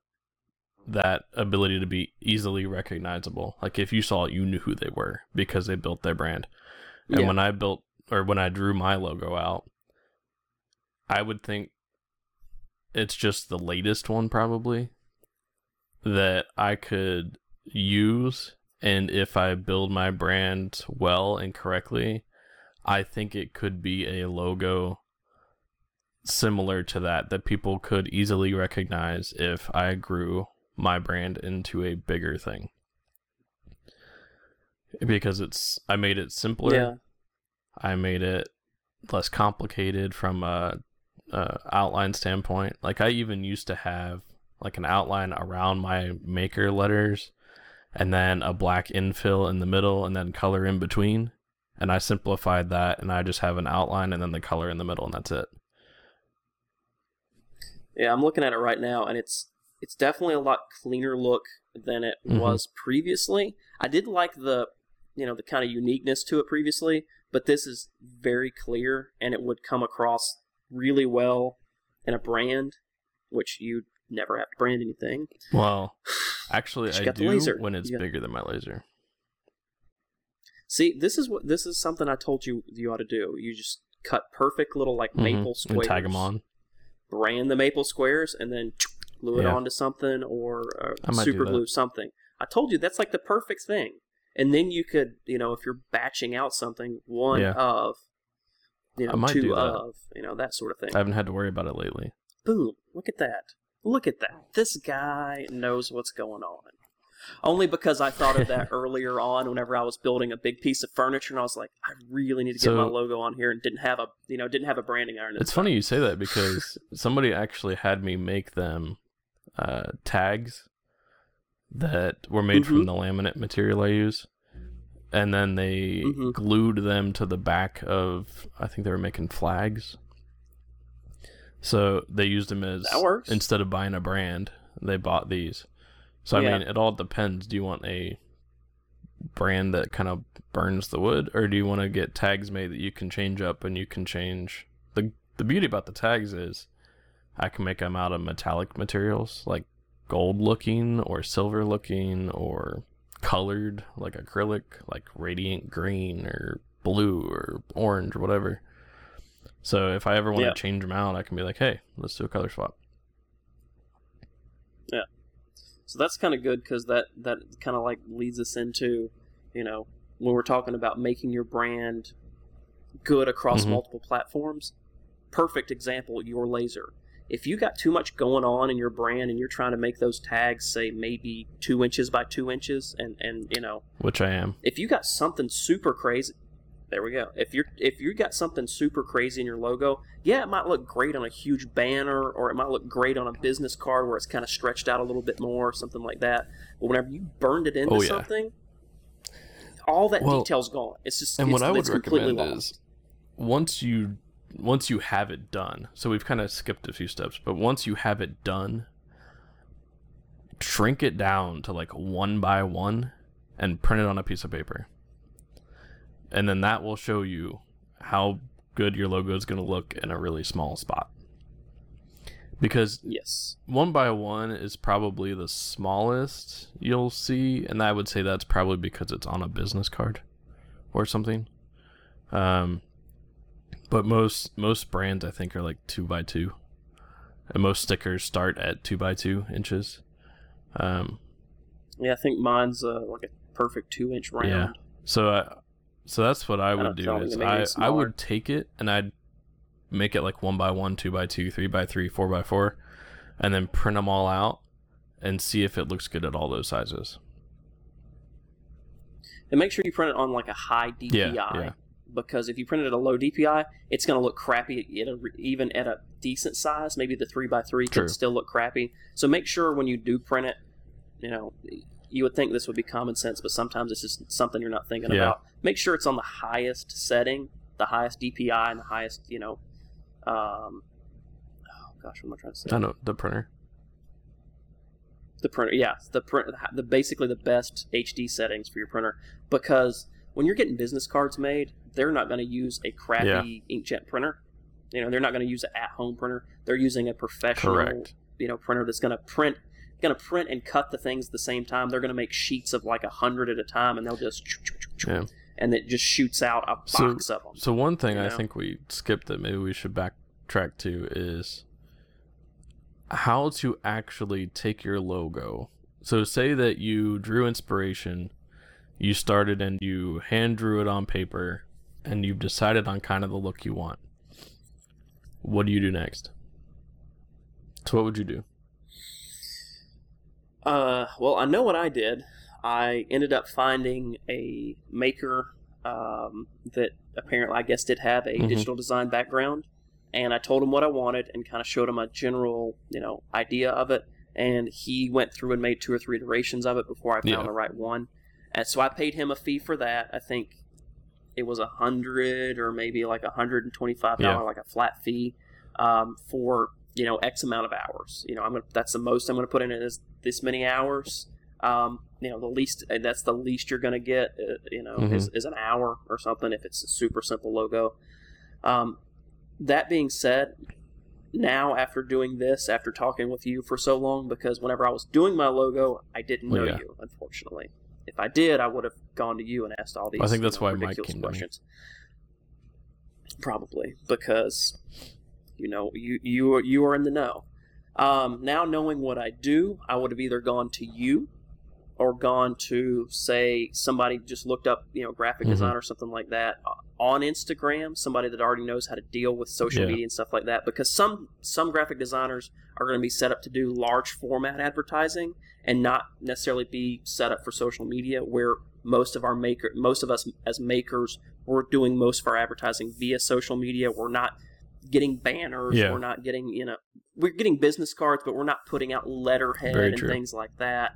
Speaker 1: that ability to be easily recognizable. Like if you saw it, you knew who they were because they built their brand. And
Speaker 2: Yeah.
Speaker 1: when I built or when I drew my logo out, I would think it's just the latest one probably that I could use and if I build my brand well and correctly, I think it could be a logo similar to that that people could easily recognize if I grew my brand into a bigger thing. Because it's I made it simpler.
Speaker 2: yeah,
Speaker 1: I made it less complicated from a, a outline standpoint. Like I even used to have like an outline around my maker letters and then a black infill in the middle and then color in between. And I simplified that and I just have an outline and then the color in the middle and that's it.
Speaker 2: yeah. I'm looking at it right now, and it's it's definitely a lot cleaner look than it
Speaker 1: Mhm.
Speaker 2: was previously. I did like the you know the kind of uniqueness to it previously, but this is very clear, and it would come across really well in a brand, which you never have to brand anything.
Speaker 1: Well, (sighs) actually I do
Speaker 2: laser.
Speaker 1: when it's bigger than my laser.
Speaker 2: See, this is what this is something I told you you ought to do. You just cut perfect little like
Speaker 1: Mhm.
Speaker 2: maple
Speaker 1: And
Speaker 2: squares,
Speaker 1: tag them on.
Speaker 2: brand the maple squares, and then glue it onto something or uh,
Speaker 1: I might do
Speaker 2: super glue something. I told you that's like the perfect thing. And then you could, you know, if you're batching out something, one
Speaker 1: Yeah.
Speaker 2: of, you know, two of, you know, that sort of thing.
Speaker 1: I haven't had to worry about it lately.
Speaker 2: Boom! Look at that! Look at that! This guy knows what's going on. Only because I thought of that (laughs) earlier on, whenever I was building a big piece of furniture, and I was like, I really need to get
Speaker 1: So-
Speaker 2: my logo on here, and didn't have a, you know, didn't have a branding iron.
Speaker 1: It's funny you say that because (laughs) somebody actually had me make them uh, tags that were made from
Speaker 2: Mhm.
Speaker 1: the laminate material I use. And then they
Speaker 2: Mhm.
Speaker 1: glued them to the back of, I think they were making flags. So they used them as, instead of buying a brand, they bought these. So, I
Speaker 2: Yeah.
Speaker 1: mean, it all depends. Do you want a brand that kind of burns the wood, or do you want to get tags made that you can change up and you can change? The, the beauty about the tags is I can make them out of metallic materials like gold looking or silver looking or colored like acrylic, like radiant green or blue or orange or whatever. So if I ever want
Speaker 2: Yeah.
Speaker 1: to change them out, I can be like, hey, let's do a color swap.
Speaker 2: So that's kind of good because that that kind of like leads us into, you know, when we're talking about making your brand good across
Speaker 1: Mhm.
Speaker 2: multiple platforms. Perfect example, your laser. If you got too much going on in your brand and you're trying to make those tags say maybe two inches by two inches, and and you know,
Speaker 1: Which I am.
Speaker 2: if you got something super crazy, there we go. If you're if you got something super crazy in your logo, yeah, it might look great on a huge banner, or it might look great on a business card where it's kind of stretched out a little bit more, or something like that. But whenever you burned it into
Speaker 1: Oh, yeah.
Speaker 2: something, all that
Speaker 1: Well,
Speaker 2: detail's gone. It's just
Speaker 1: And
Speaker 2: it's,
Speaker 1: what I would
Speaker 2: completely
Speaker 1: recommend is once you once you have it done. So we've kind of skipped a few steps, but once you have it done, shrink it down to like one by one and print it on a piece of paper. And then that will show you how good your logo is going to look in a really small spot. Because
Speaker 2: yes,
Speaker 1: one by one is probably the smallest you'll see, and I would say that's probably because it's on a business card or something. Um, but most most brands I think are like two by two, and most stickers start at two by two inches. Um,
Speaker 2: yeah, I think mine's uh, like a perfect two inch round.
Speaker 1: Yeah. so I, so that's what I would do is
Speaker 2: to make it
Speaker 1: I I would take it and I'd make it like one by one, two by two, three by three, four by four, and then print them all out and see if it looks good at all those sizes.
Speaker 2: And make sure you print it on like a high DPI.
Speaker 1: Yeah, yeah.
Speaker 2: Because if you print it at a low DPI, it's going to look crappy at a, even at a decent size. Maybe the 3x3
Speaker 1: True.
Speaker 2: can still look crappy. So make sure when you do print it, you know, you would think this would be common sense, but sometimes it's just something you're not thinking
Speaker 1: Yeah.
Speaker 2: about. Make sure it's on the highest setting, the highest DPI, and the highest, you know, um, oh gosh, what am I trying to say?
Speaker 1: I know the printer.
Speaker 2: the printer yeah the print the basically the best hd settings for your printer because when you're getting business cards made they're not going to use a crappy inkjet printer you know they're not going to use an at-home printer they're using a professional
Speaker 1: Correct.
Speaker 2: you know printer that's going to print going to print and cut the things at the same time they're going to make sheets of like a hundred at a time and they'll just
Speaker 1: Yeah.
Speaker 2: and it just shoots out a
Speaker 1: So-
Speaker 2: box of them
Speaker 1: So one thing I
Speaker 2: know?
Speaker 1: think we skipped that maybe we should backtrack to is how to actually take your logo. So say that you drew inspiration, you started and you hand drew it on paper, and you've decided on kind of the look you want. What do you do next? So what would you do?
Speaker 2: Uh, well, I know what I did. I ended up finding a maker um, that apparently, I guess, did have a
Speaker 1: Mhm.
Speaker 2: digital design background, and I told him what I wanted and kind of showed him a general, you know, idea of it. And he went through and made two or three iterations of it before I found
Speaker 1: Yeah.
Speaker 2: the right one. And so I paid him a fee for that. I think it was a hundred or maybe like a hundred and twenty-five dollar,
Speaker 1: Yeah.
Speaker 2: like a flat fee um, for you know X amount of hours. You know, I'm gonna, that's the most I'm going to put in is this many hours. Um, you know, the least uh, that's the least you're going to get. Uh, you know, is, is an hour or something if it's a super simple logo. Um, that being said, now after doing this, after talking with you for so long, because whenever I was doing my logo, I didn't
Speaker 1: Well,
Speaker 2: know
Speaker 1: yeah.
Speaker 2: you, unfortunately. if I did, I would have gone to you and asked all these.
Speaker 1: I think that's
Speaker 2: you know,
Speaker 1: why Mike
Speaker 2: ridiculous
Speaker 1: came to me.
Speaker 2: questions. Probably because you know you you are, you are in the know. Um, now knowing what I do, I would have either gone to you or gone to say somebody just looked up you know graphic
Speaker 1: Mhm.
Speaker 2: design or something like that uh, on Instagram, somebody that already knows how to deal with social
Speaker 1: Yeah.
Speaker 2: media and stuff like that. Because some some graphic designers are going to be set up to do large format advertising and not necessarily be set up for social media where most of our maker most of us as makers we're doing most of our advertising via social media we're not getting banners
Speaker 1: Yeah.
Speaker 2: we're not getting you know we're getting business cards but we're not putting out letterhead
Speaker 1: Very
Speaker 2: and
Speaker 1: true.
Speaker 2: things like that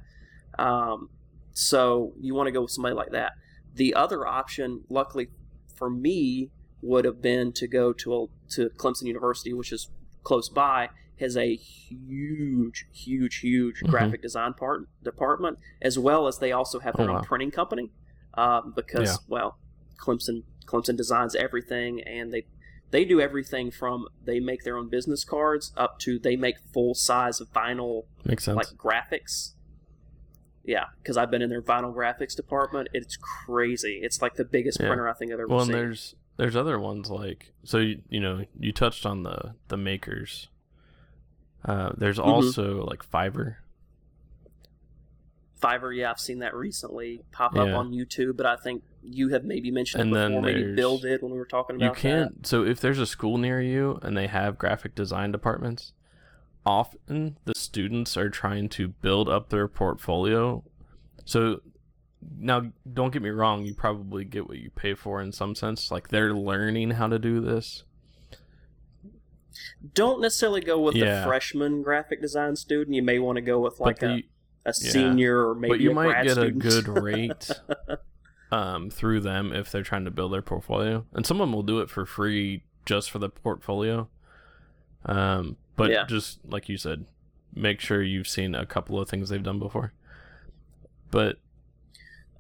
Speaker 2: um, so you want to go with somebody like that the other option luckily for me would have been to go to a, to Clemson University which is close by has a huge, huge, huge
Speaker 1: Mhm.
Speaker 2: graphic design part department, as well as they also have their
Speaker 1: Oh,
Speaker 2: own
Speaker 1: wow.
Speaker 2: printing company. Um, because
Speaker 1: Yeah.
Speaker 2: well, Clemson Clemson designs everything, and they they do everything from they make their own business cards up to they make full size vinyl
Speaker 1: Makes sense.
Speaker 2: like graphics. Yeah, because I've been in their vinyl graphics department. It's crazy. It's like the biggest
Speaker 1: Yeah.
Speaker 2: printer I think I've ever seen.
Speaker 1: well, and
Speaker 2: seen.
Speaker 1: there's there's other ones like so you, you know you touched on the the makers. Uh, there's
Speaker 2: Mm-hmm.
Speaker 1: also like Fiverr.
Speaker 2: Fiverr, yeah, I've seen that recently pop up on YouTube, but I think you have maybe mentioned
Speaker 1: And
Speaker 2: it
Speaker 1: then
Speaker 2: before. Maybe Bill did when we were talking about
Speaker 1: You can't. So if there's a school near you and they have graphic design departments, often the students are trying to build up their portfolio. So now, don't get me wrong. You probably get what you pay for in some sense. Like they're learning how to do this.
Speaker 2: Don't necessarily go with
Speaker 1: Yeah.
Speaker 2: the freshman graphic design student. You may want to go with like
Speaker 1: but
Speaker 2: a, a senior or maybe
Speaker 1: but you might get
Speaker 2: student.
Speaker 1: a good (laughs) rate um, through them if they're trying to build their portfolio, and some of them will do it for free just for the portfolio. Um, but
Speaker 2: Yeah.
Speaker 1: just like you said, make sure you've seen a couple of things they've done before. But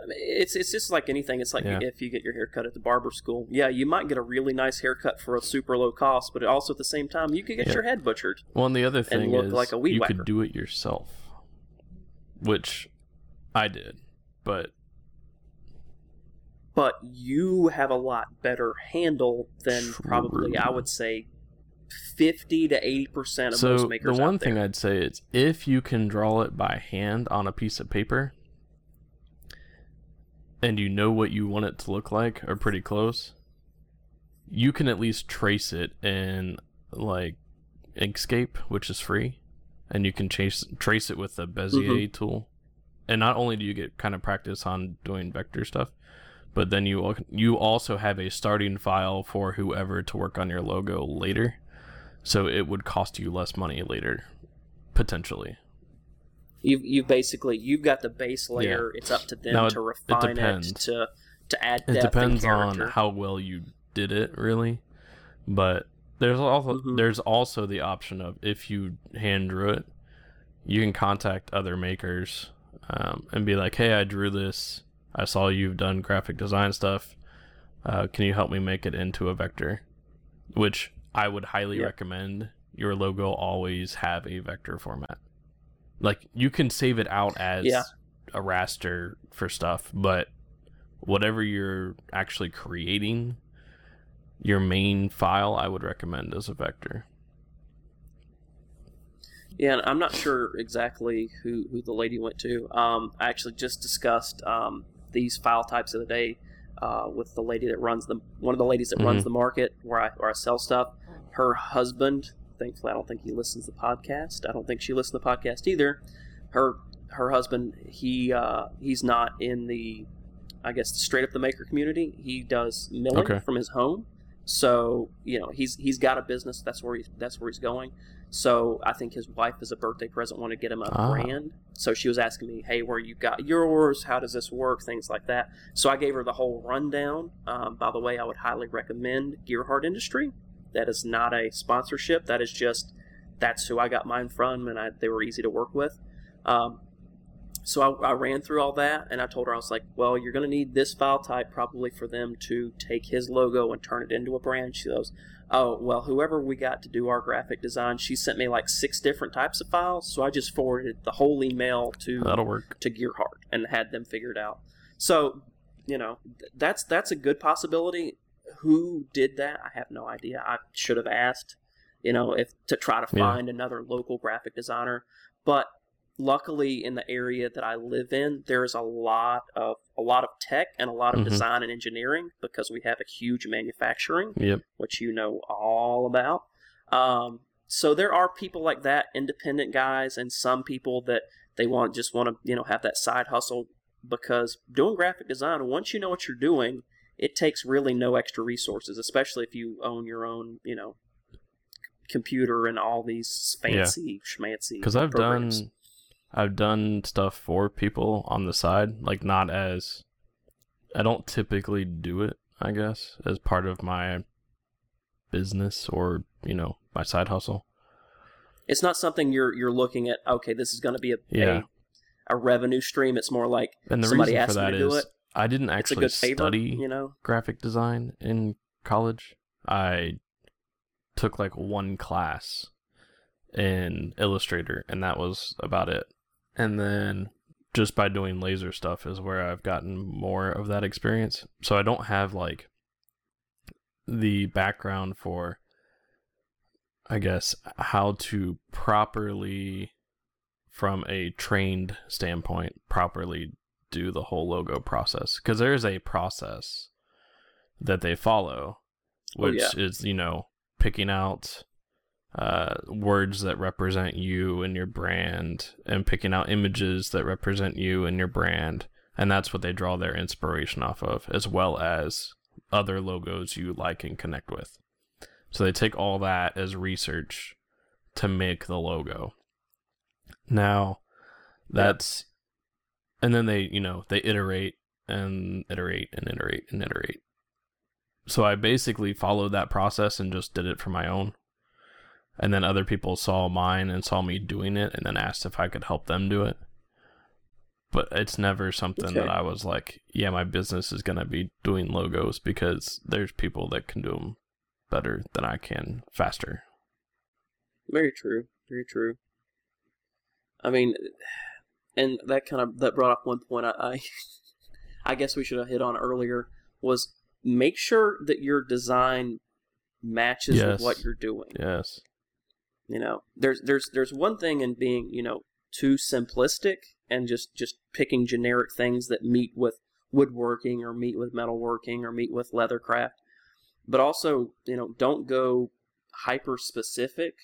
Speaker 2: I mean, it's it's just like anything. It's like
Speaker 1: Yeah.
Speaker 2: if you get your hair cut at the barber school. Yeah, you might get a really nice haircut for a super low cost, but also at the same time, you could get
Speaker 1: Yeah.
Speaker 2: your head butchered.
Speaker 1: well, and the other thing is
Speaker 2: like a weed
Speaker 1: you
Speaker 2: whacker.
Speaker 1: could do it yourself, which I did. But
Speaker 2: But you have a lot better handle than probably I would say fifty to eighty percent of
Speaker 1: so
Speaker 2: most makers.
Speaker 1: the
Speaker 2: one
Speaker 1: thing. I'd say is if you can draw it by hand on a piece of paper and you know what you want it to look like or pretty close, you can at least trace it in like Inkscape, which is free, and you can chase trace it with the Bezier
Speaker 2: Mm-hmm.
Speaker 1: tool. And not only do you get kind of practice on doing vector stuff, but then you you also have a starting file for whoever to work on your logo later. So it would cost you less money later, potentially.
Speaker 2: You've you basically you've got the base layer. It's up to them
Speaker 1: Now,
Speaker 2: to
Speaker 1: it
Speaker 2: refine it,
Speaker 1: depends.
Speaker 2: to to add
Speaker 1: It depends on how well you did it, really. But there's also
Speaker 2: Mhm.
Speaker 1: there's also the option of if you hand drew it, you can contact other makers um, and be like, "Hey, I drew this. I saw you've done graphic design stuff. Uh, can you help me make it into a vector?" Which I would highly
Speaker 2: Yep.
Speaker 1: recommend. Your logo always have a vector format. Like you can save it out as
Speaker 2: Yeah.
Speaker 1: a raster for stuff, but whatever you're actually creating, your main file, I would recommend as a vector.
Speaker 2: Yeah, and I'm not sure exactly who, who the lady went to. Um, I actually just discussed um, these file types of the day uh, with the lady that runs the one of the ladies that runs
Speaker 1: Mhm.
Speaker 2: the market where I where I sell stuff. Her husband, thankfully, I don't think he listens to the podcast. I don't think she listens to the podcast either. Her her husband, he uh, he's not in the, I guess, straight up the maker community. He does milling
Speaker 1: Okay.
Speaker 2: from his home. So you know he's he's got a business. That's where he's that's where he's going. So I think his wife, as a birthday present, wanted to get him a
Speaker 1: Ah.
Speaker 2: brand. So she was asking me, "Hey, where you got yours? How does this work? Things like that." So I gave her the whole rundown. Um, by the way, I would highly recommend Gearhart Industry. That is not a sponsorship. That is just that's who I got mine from, and I, they were easy to work with. Um, so I, I, ran through all that and I told her, I was like, well, you're going to need this file type probably for them to take his logo and turn it into a brand. She goes, oh, well, whoever we got to do our graphic design, she sent me like six different types of files. So I just forwarded the whole email to,
Speaker 1: That'll work.
Speaker 2: to Gearhart and had them figured out. So, you know, that's, that's a good possibility. Who did that? I have no idea. I should have asked, you know, if to try to find yeah. another local graphic designer. But luckily in the area that I live in, there's a lot of a lot of tech and a lot of mm-hmm. design and engineering because we have a huge manufacturing,
Speaker 1: yep.
Speaker 2: which you know all about. Um, so there are people like that, independent guys, and some people that they want just want to you know have that side hustle because doing graphic design, once you know what you're doing, it takes really no extra resources, especially if you own your own you know computer and all these fancy yeah. schmancy.
Speaker 1: Because I've programs. done I've done stuff for people on the side, like not as I don't typically do it, I guess, as part of my business or, you know, my side hustle.
Speaker 2: It's not something you're you're looking at, okay, this is going to be a,
Speaker 1: yeah.
Speaker 2: a, a revenue stream. It's more like
Speaker 1: and the
Speaker 2: somebody
Speaker 1: reason
Speaker 2: asked
Speaker 1: for that
Speaker 2: me to
Speaker 1: is
Speaker 2: do it.
Speaker 1: I didn't actually
Speaker 2: favor,
Speaker 1: study,
Speaker 2: you know,
Speaker 1: graphic design in college. I took like one class in Illustrator and that was about it and then just by doing laser stuff is where I've gotten more of that experience. So I don't have like the background for I guess how to properly from a trained standpoint properly do the whole logo process because there is a process that they follow oh, which
Speaker 2: oh, yeah.
Speaker 1: is you know picking out uh, words that represent you and your brand and picking out images that represent you and your brand. And that's what they draw their inspiration off of, as well as other logos you like and connect with. So they take all that as research to make the logo. Now, that's, and then they, you know, they iterate and iterate and iterate and iterate. So I basically followed that process and just did it for my own and then other people saw mine and saw me doing it and then asked if I could help them do it. But it's never something okay. that I was like, yeah, my business is going to be doing logos because there's people that can do them better than I can faster.
Speaker 2: Very true. Very true. I mean, and that kind of that brought up one point I, I, (laughs) I guess we should have hit on earlier was make sure that your design matches
Speaker 1: yes.
Speaker 2: with what you're doing.
Speaker 1: Yes.
Speaker 2: You know, there's there's there's one thing in being you know too simplistic and just just picking generic things that meet with woodworking or meet with metalworking or meet with leathercraft, but also you know don't go hyper specific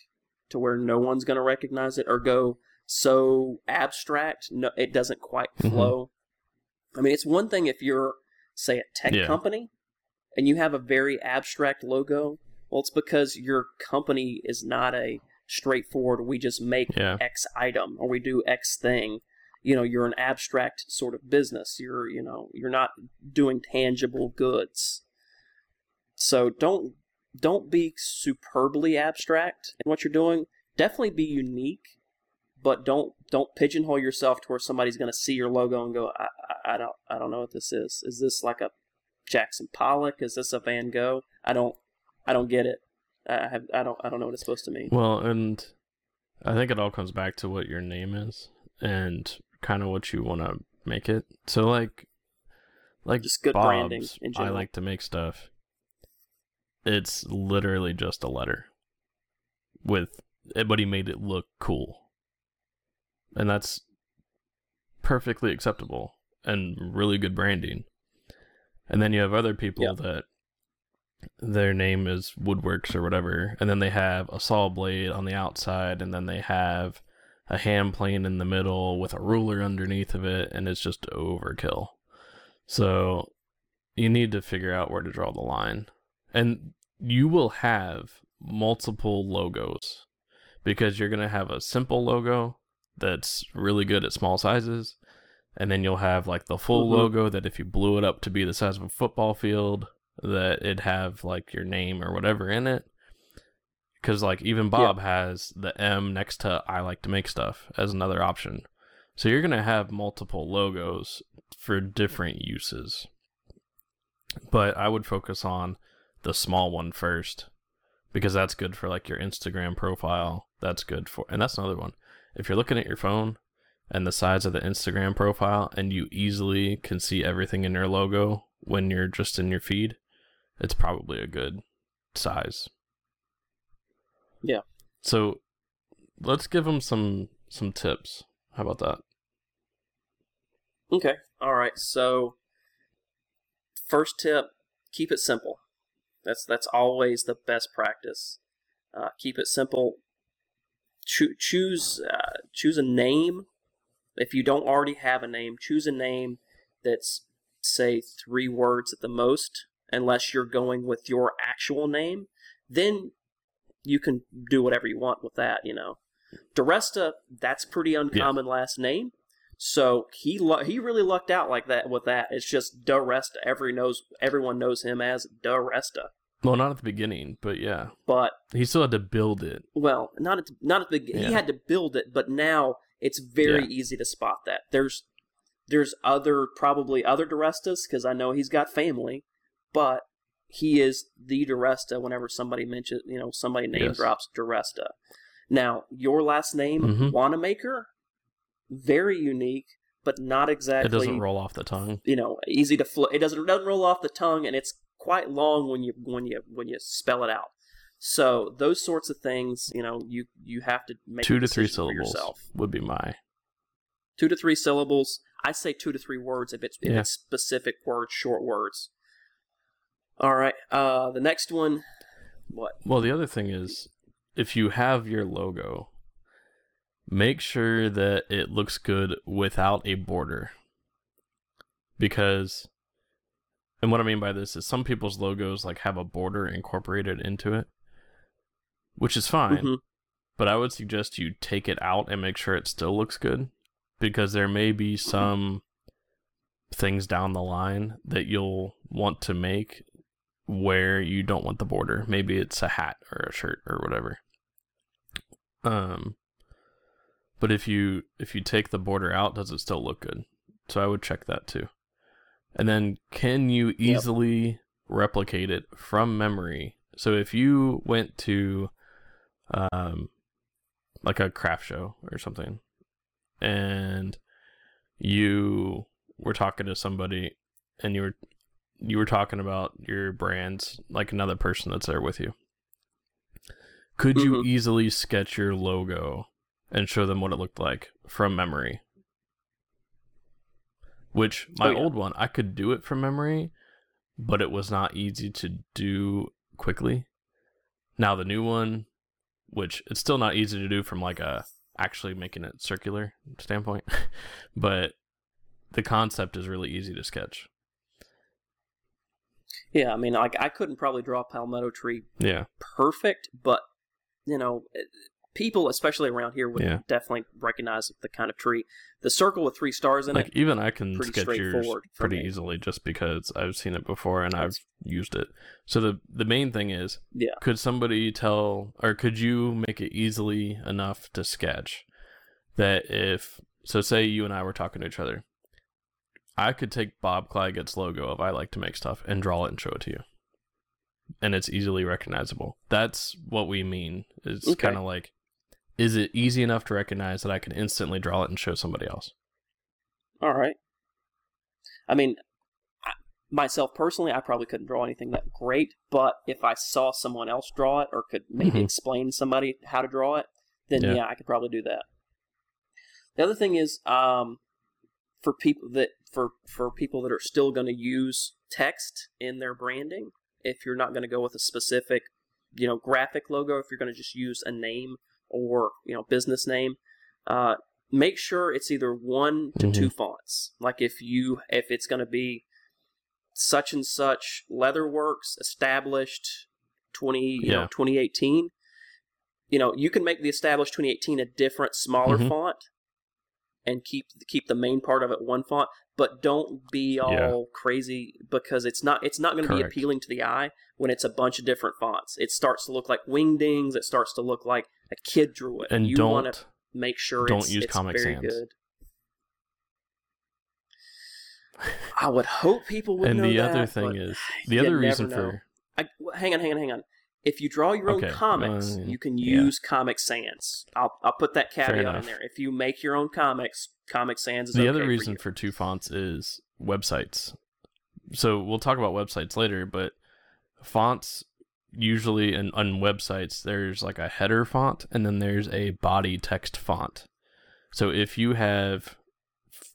Speaker 2: to where no one's going to recognize it or go so abstract no it doesn't quite mm-hmm. flow. Mm-hmm. I mean, it's one thing if you're say a tech
Speaker 1: yeah.
Speaker 2: company and you have a very abstract logo. Well, it's because your company is not a straightforward. We just make
Speaker 1: yeah.
Speaker 2: X item or we do X thing. You know, you're an abstract sort of business. You're, you know, you're not doing tangible goods. So don't don't be superbly abstract in what you're doing. Definitely be unique, but don't don't pigeonhole yourself to where somebody's going to see your logo and go, I, I, I don't I don't know what this is. Is this like a Jackson Pollock? Is this a Van Gogh? I don't I don't get it. I have I don't I don't know what it's supposed to mean.
Speaker 1: Well, and I think it all comes back to what your name is and kind of what you want to make it. So like like
Speaker 2: just good
Speaker 1: Bob's,
Speaker 2: branding in
Speaker 1: I like to make stuff. It's literally just a letter with but he made it look cool. And that's perfectly acceptable and really good branding. And then you have other people
Speaker 2: yep.
Speaker 1: that their name is Woodworks or whatever, and then they have a saw blade on the outside, and then they have a hand plane in the middle with a ruler underneath of it, and it's just overkill. So you need to figure out where to draw the line. And you will have multiple logos because you're going to have a simple logo that's really good at small sizes. And then you'll have like the full mm-hmm. logo that if you blew it up to be the size of a football field, that it have like your name or whatever in it. Because like even Bob has the M next to I like to make stuff as another option. So you're going to have multiple logos for different uses. But I would focus on the small one first because that's good for like your Instagram profile. That's good for, and that's another one. If you're looking at your phone and the size of the Instagram profile and you easily can see everything in your logo when you're just in your feed, it's probably a good size.
Speaker 2: Yeah.
Speaker 1: So let's give them some some tips. How about that?
Speaker 2: Okay. All right. So first tip, keep it simple. That's that's always the best practice. Uh, keep it simple. Cho- choose uh, choose a name. If you don't already have a name, choose a name that's say three words at the most. Unless you're going with your actual name, then you can do whatever you want with that. You know, DiResta, that's pretty uncommon last name. So he lu- he really lucked out like that with that. It's just DiResta. Every knows everyone knows him as DiResta.
Speaker 1: Well, not at the beginning, but yeah,
Speaker 2: But
Speaker 1: he still had to build it.
Speaker 2: well, not at the, not at the he had to build it, but now it's very
Speaker 1: Yeah.
Speaker 2: easy to spot that. There's there's other probably other DiRestas because I know he's got family, but he is the DiResta whenever somebody mentions you know somebody name
Speaker 1: Yes.
Speaker 2: drops DiResta. Now your last name
Speaker 1: Mhm.
Speaker 2: Wanamaker, very unique, but not exactly
Speaker 1: It doesn't roll off the tongue.
Speaker 2: you know easy to fl- it doesn't it doesn't roll off the tongue and it's quite long when you when you when you spell it out so those sorts of things you know you you have to make
Speaker 1: Two to three syllables would be my.
Speaker 2: two to three syllables i say two to three words if it's if
Speaker 1: Yeah.
Speaker 2: it's specific words short words all right uh the next one what
Speaker 1: Well, the other thing is, if you have your logo, make sure that it looks good without a border. Because, and what I mean by this is some people's logos like have a border incorporated into it, which is fine.
Speaker 2: Mhm.
Speaker 1: But I would suggest you take it out and make sure it still looks good, because there may be some things down the line that you'll want to make where you don't want the border. Maybe it's a hat or a shirt or whatever. Um but if you if you take the border out, does it still look good? So I would check that too. And then can you easily replicate it from memory? So if you went to um like a craft show or something and you were talking to somebody and you were you were talking about your brands like another person that's there with you could you
Speaker 2: Mhm.
Speaker 1: easily sketch your logo and show them what it looked like from memory which my
Speaker 2: Oh, yeah.
Speaker 1: old one i could do it from memory but it was not easy to do quickly now the new one which it's still not easy to do from like a actually making it circular standpoint (laughs) but the concept is really easy to sketch
Speaker 2: yeah i mean like i couldn't probably draw a palmetto tree
Speaker 1: yeah
Speaker 2: perfect, but you know, eh, people, especially around here, would
Speaker 1: Yeah.
Speaker 2: definitely recognize the kind of tree. The circle with three stars in
Speaker 1: like
Speaker 2: it.
Speaker 1: even i can sketch yours pretty
Speaker 2: me.
Speaker 1: easily just because i've seen it before and i've used it so the the main thing is
Speaker 2: Yeah.
Speaker 1: could somebody tell or could you make it easily enough to sketch that if so say you and i were talking to each other i could take bob Clagett's logo of i like to make stuff and draw it and show it to you and it's easily recognizable that's what we mean it's
Speaker 2: Okay.
Speaker 1: kind of like is it easy enough to recognize that i can instantly draw it and show somebody else
Speaker 2: All right. I mean, I, myself personally, I probably couldn't draw anything that great, but if I saw someone else draw it or could maybe
Speaker 1: Mhm.
Speaker 2: explain to somebody how to draw it, then
Speaker 1: Yeah.
Speaker 2: yeah. I could probably do that. The other thing is, um, for people that for for people that are still going to use text in their branding, if you're not going to go with a specific, you know, graphic logo, if you're going to just use a name or you know business name, uh, make sure it's either one to
Speaker 1: Mhm.
Speaker 2: two fonts. Like if you if it's going to be such and such Leatherworks established twenty you know 2018. You know, you can make the established 2018 a different, smaller
Speaker 1: Mhm.
Speaker 2: font, and keep keep the main part of it one font, but don't be all
Speaker 1: yeah.
Speaker 2: crazy because it's not it's not going to be appealing to the eye when it's a bunch of different fonts. It starts to look like wingdings. It starts to look like a kid drew it.
Speaker 1: And
Speaker 2: you want to make sure
Speaker 1: don't use Comic Sans.
Speaker 2: Good. I would hope people would.
Speaker 1: And the
Speaker 2: that,
Speaker 1: other thing is (sighs) the other reason for.
Speaker 2: I, hang on, hang on, hang on. If you draw your own
Speaker 1: Okay,
Speaker 2: comics,
Speaker 1: uh,
Speaker 2: you can
Speaker 1: yeah.
Speaker 2: use Comic Sans. I'll I'll put that caveat in there. If you make your own comics, Comic Sans is
Speaker 1: the
Speaker 2: okay
Speaker 1: other
Speaker 2: for
Speaker 1: reason
Speaker 2: you.
Speaker 1: for two fonts is websites. So we'll talk about websites later, but fonts usually in on websites there's like a header font and then there's a body text font. So if you have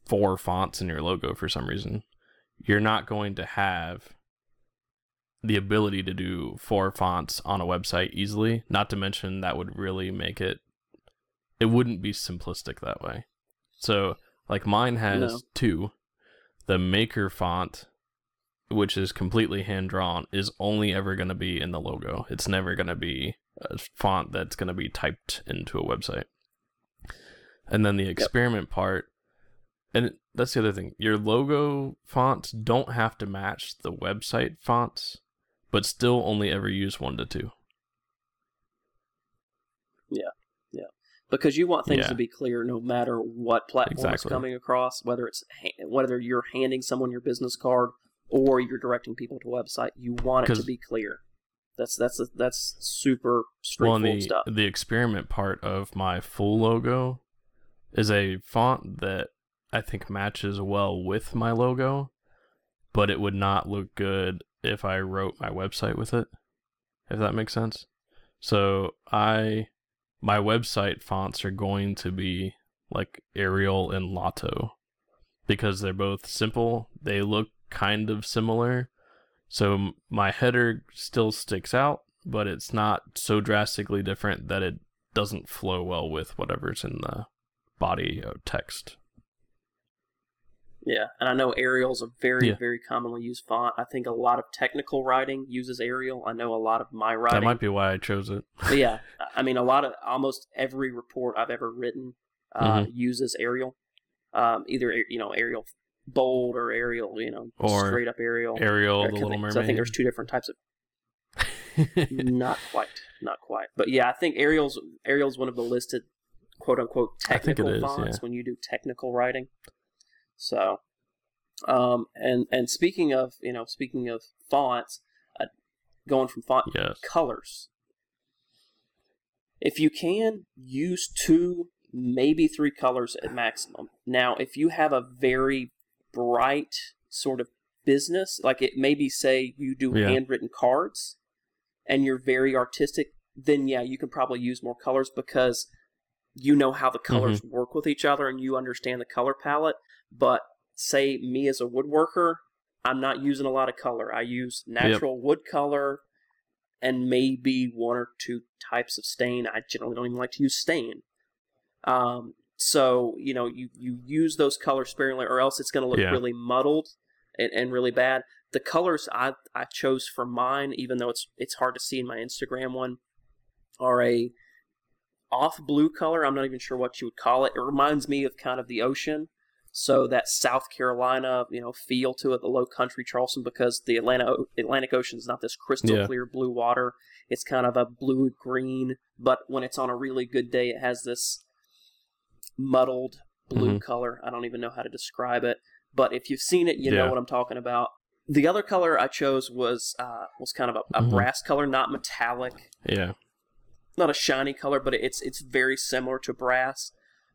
Speaker 1: four fonts in your logo for some reason, you're not going to have the ability to do four fonts on a website easily. Not to mention that would really make it it wouldn't be simplistic that way. So like mine has
Speaker 2: No.
Speaker 1: two. The maker font, which is completely hand drawn, is only ever going to be in the logo. It's never going to be a font that's going to be typed into a website. And then the experiment part, and that's the other thing. Your logo fonts don't have to match the website fonts, but still only ever use one to two.
Speaker 2: Yeah, yeah, because you want things
Speaker 1: Yeah.
Speaker 2: to be clear no matter what platform it's
Speaker 1: Exactly.
Speaker 2: coming across, whether it's ha- whether you're handing someone your business card or you're directing people to a website. You want it to be clear. That's that's that's super
Speaker 1: Well,
Speaker 2: straightforward
Speaker 1: and the,
Speaker 2: stuff.
Speaker 1: the experiment part of my full logo is a font that I think matches well with my logo, but it would not look good if I wrote my website with it. If that makes sense. So I my website fonts are going to be like Arial and Lato because they're both simple. They look kind of similar. So my header still sticks out, but it's not so drastically different that it doesn't flow well with whatever's in the body of text.
Speaker 2: Yeah, and I know Arial's a very
Speaker 1: Yeah.
Speaker 2: very commonly used font. I think a lot of technical writing uses Arial. I know a lot of my writing.
Speaker 1: That might be why I chose it.
Speaker 2: Yeah, (laughs) I mean, a lot of almost every report I've ever written uh,
Speaker 1: Mm-hmm.
Speaker 2: uses Arial, um, either you know Arial bold or Arial, you know,
Speaker 1: Or
Speaker 2: straight up Arial.
Speaker 1: Ariel,
Speaker 2: Or
Speaker 1: the Little Mermaid.
Speaker 2: So I think there's two different types of. (laughs) not quite, not quite, but yeah, I think Arial's Arial's one of the listed quote unquote
Speaker 1: I think it
Speaker 2: technical
Speaker 1: is,
Speaker 2: fonts
Speaker 1: yeah.
Speaker 2: when you do technical writing. So, um, and and speaking of you know speaking of fonts, uh, going from font
Speaker 1: yes.
Speaker 2: colors. If you can, use two, maybe three colors at maximum. Now, if you have a very bright sort of business, like it maybe say you do
Speaker 1: Yeah.
Speaker 2: handwritten cards and you're very artistic, then yeah, you can probably use more colors because you know how the colors work with each other and you understand the color palette. But say me as a woodworker, I'm not using a lot of color. I use natural wood color and maybe one or two types of stain. I generally don't even like to use stain. Um, so you know, you you use those colors sparingly, or else it's going to look
Speaker 1: Yeah.
Speaker 2: really muddled and, and really bad. The colors I I chose for mine, even though it's it's hard to see in my Instagram one, are a off blue color. I'm not even sure what you would call it. It reminds me of kind of the ocean. So that South Carolina, you know, feel to it, the low country Charleston, because the Atlanta Atlantic Ocean is not this crystal
Speaker 1: Yeah.
Speaker 2: clear blue water. It's kind of a blue green, but when it's on a really good day, it has this muddled blue
Speaker 1: Mhm.
Speaker 2: color. I don't even know how to describe it, but if you've seen it, you know what I'm talking about. The other color I chose was uh, was kind of a, a
Speaker 1: Mhm.
Speaker 2: brass color, not metallic
Speaker 1: Yeah.
Speaker 2: not a shiny color, but it's it's very similar to brass.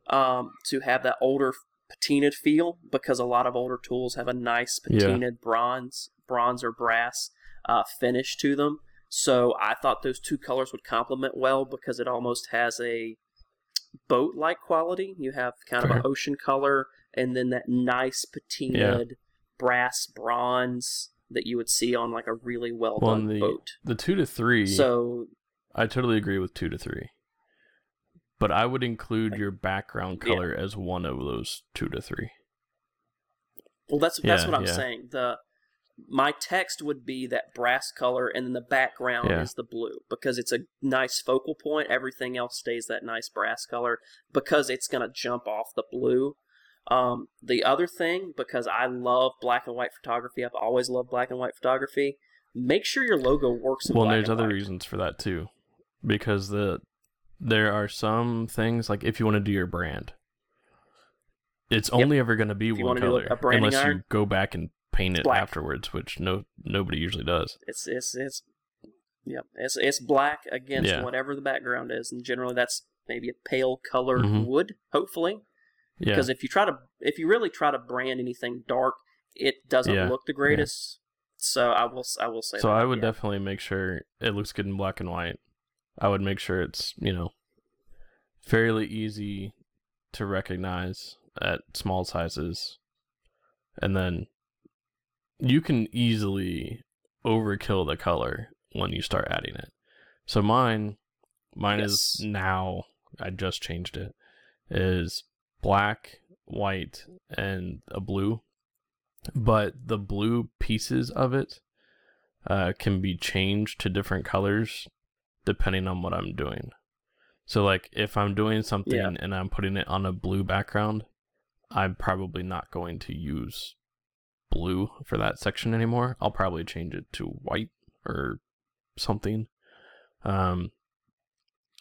Speaker 2: Um, to have that older patinaed feel because a lot of older tools have a nice
Speaker 1: Yeah.
Speaker 2: patinaed bronze, bronze or brass uh, finish to them. So I thought those two colors would complement well because it almost has a boat-like quality. You have kind of an ocean color and then that nice patinaed brass bronze that you would see on like a really well done
Speaker 1: the
Speaker 2: boat.
Speaker 1: the two to three.
Speaker 2: So
Speaker 1: I totally agree with two to three. But I would include your background
Speaker 2: Yeah.
Speaker 1: color as one of those two to three.
Speaker 2: Well, that's that's
Speaker 1: Yeah,
Speaker 2: what I'm
Speaker 1: yeah.
Speaker 2: saying. The my text would be that brass color, and then the background
Speaker 1: Yeah.
Speaker 2: is the blue because it's a nice focal point. Everything else stays that nice brass color because it's gonna jump off the blue. Um, the other thing, because I love black and white photography, I've always loved black and white photography. Make sure your logo works. In
Speaker 1: Well, there's other
Speaker 2: white.
Speaker 1: reasons for that too, because the there are some things like if you want to do your brand, it's only ever going to be
Speaker 2: If
Speaker 1: one
Speaker 2: wanna do a-
Speaker 1: color unless
Speaker 2: iron,
Speaker 1: you go back and paint it
Speaker 2: black.
Speaker 1: afterwards, which no nobody usually does.
Speaker 2: It's it's it's yeah, it's it's black against
Speaker 1: Yeah.
Speaker 2: whatever the background is, and generally that's maybe a pale colored
Speaker 1: Mhm.
Speaker 2: wood, hopefully.
Speaker 1: Yeah,
Speaker 2: Because if you try to if you really try to brand anything dark, it doesn't
Speaker 1: Yeah.
Speaker 2: look the greatest. So I will I will say
Speaker 1: so
Speaker 2: that,
Speaker 1: I would definitely make sure it looks good in black and white. I would make sure it's you know fairly easy to recognize at small sizes, and then you can easily overkill the color when you start adding it. So mine, mine is now. I just changed it. Is black, white, and a blue, but the blue pieces of it uh, can be changed to different colors depending on what I'm doing. So, like, if I'm doing something
Speaker 2: Yeah.
Speaker 1: and I'm putting it on a blue background, I'm probably not going to use blue for that section anymore. I'll probably change it to white or something. Um,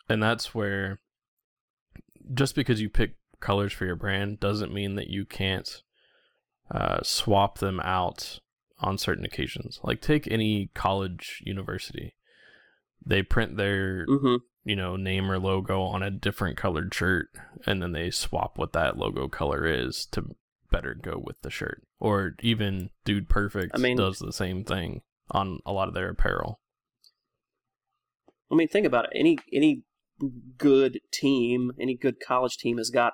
Speaker 1: and that's where just because you pick colors for your brand doesn't mean that you can't uh, swap them out on certain occasions. Like take any college university, they print their
Speaker 2: Mhm.
Speaker 1: you know name or logo on a different colored shirt, and then they swap what that logo color is to better go with the shirt. Or even Dude Perfect
Speaker 2: I mean-
Speaker 1: does the same thing on a lot of their apparel.
Speaker 2: I mean, think about it. Any any good team, any good college team has got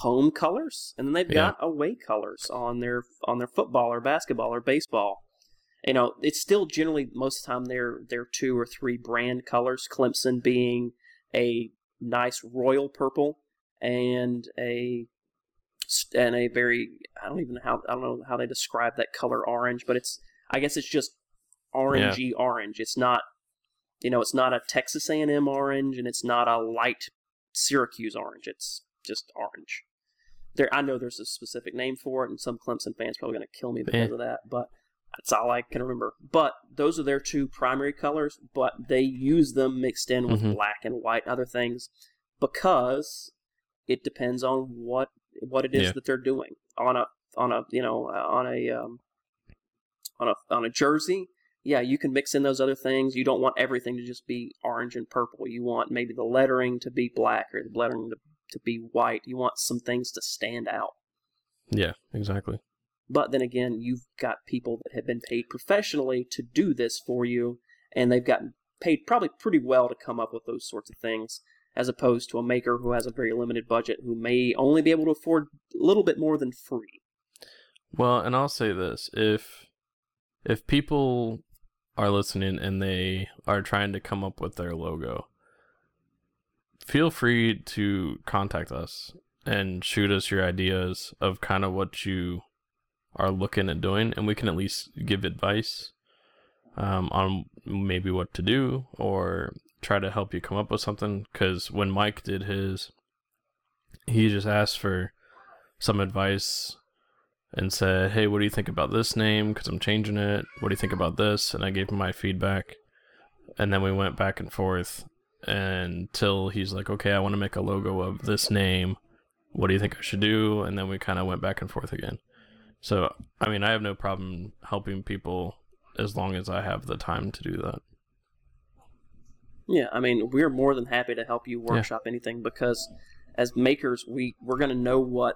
Speaker 2: home colors, and then they've
Speaker 1: Yeah.
Speaker 2: got away colors on their on their football or basketball or baseball. You know, it's still generally most of the time they're they're two or three brand colors. Clemson being a nice royal purple and a and a very I don't even know how I don't know how they describe that color orange, but it's I guess it's just orangey orange. It's not you know, it's not a Texas A&M orange and it's not a light Syracuse orange. It's just orange. There, I know there's a specific name for it, and some Clemson fans probably going to kill me because
Speaker 1: Eh.
Speaker 2: of that. But that's all I can remember. But those are their two primary colors. But they use them mixed in with
Speaker 1: Mhm.
Speaker 2: black and white and other things because it depends on what what it is
Speaker 1: Yeah.
Speaker 2: that they're doing on a on a you know on a um, on a on a jersey yeah, you can mix in those other things. You don't want everything to just be orange and purple. You want maybe the lettering to be black or the lettering to, to be white. You want some things to stand out.
Speaker 1: Yeah, exactly.
Speaker 2: But then again, you've got people that have been paid professionally to do this for you, and they've gotten paid probably pretty well to come up with those sorts of things, as opposed to a maker who has a very limited budget who may only be able to afford a little bit more than free.
Speaker 1: Well, and I'll say this: if if people are listening and they are trying to come up with their logo, feel free to contact us and shoot us your ideas of kind of what you are looking at doing, and we can at least give advice um, on maybe what to do or try to help you come up with something. Because when Mike did his, he just asked for some advice and said, "Hey, what do you think about this name? Because I'm changing it. What do you think about this?" And I gave him my feedback, and then we went back and forth until he's like, "Okay, I want to make a logo of this name. What do you think I should do?" And then we kind of went back and forth again. So, I mean, I have no problem helping people as long as I have the time to do that.
Speaker 2: Yeah, I mean, we're more than happy to help you workshop anything because as makers, we we're going to know what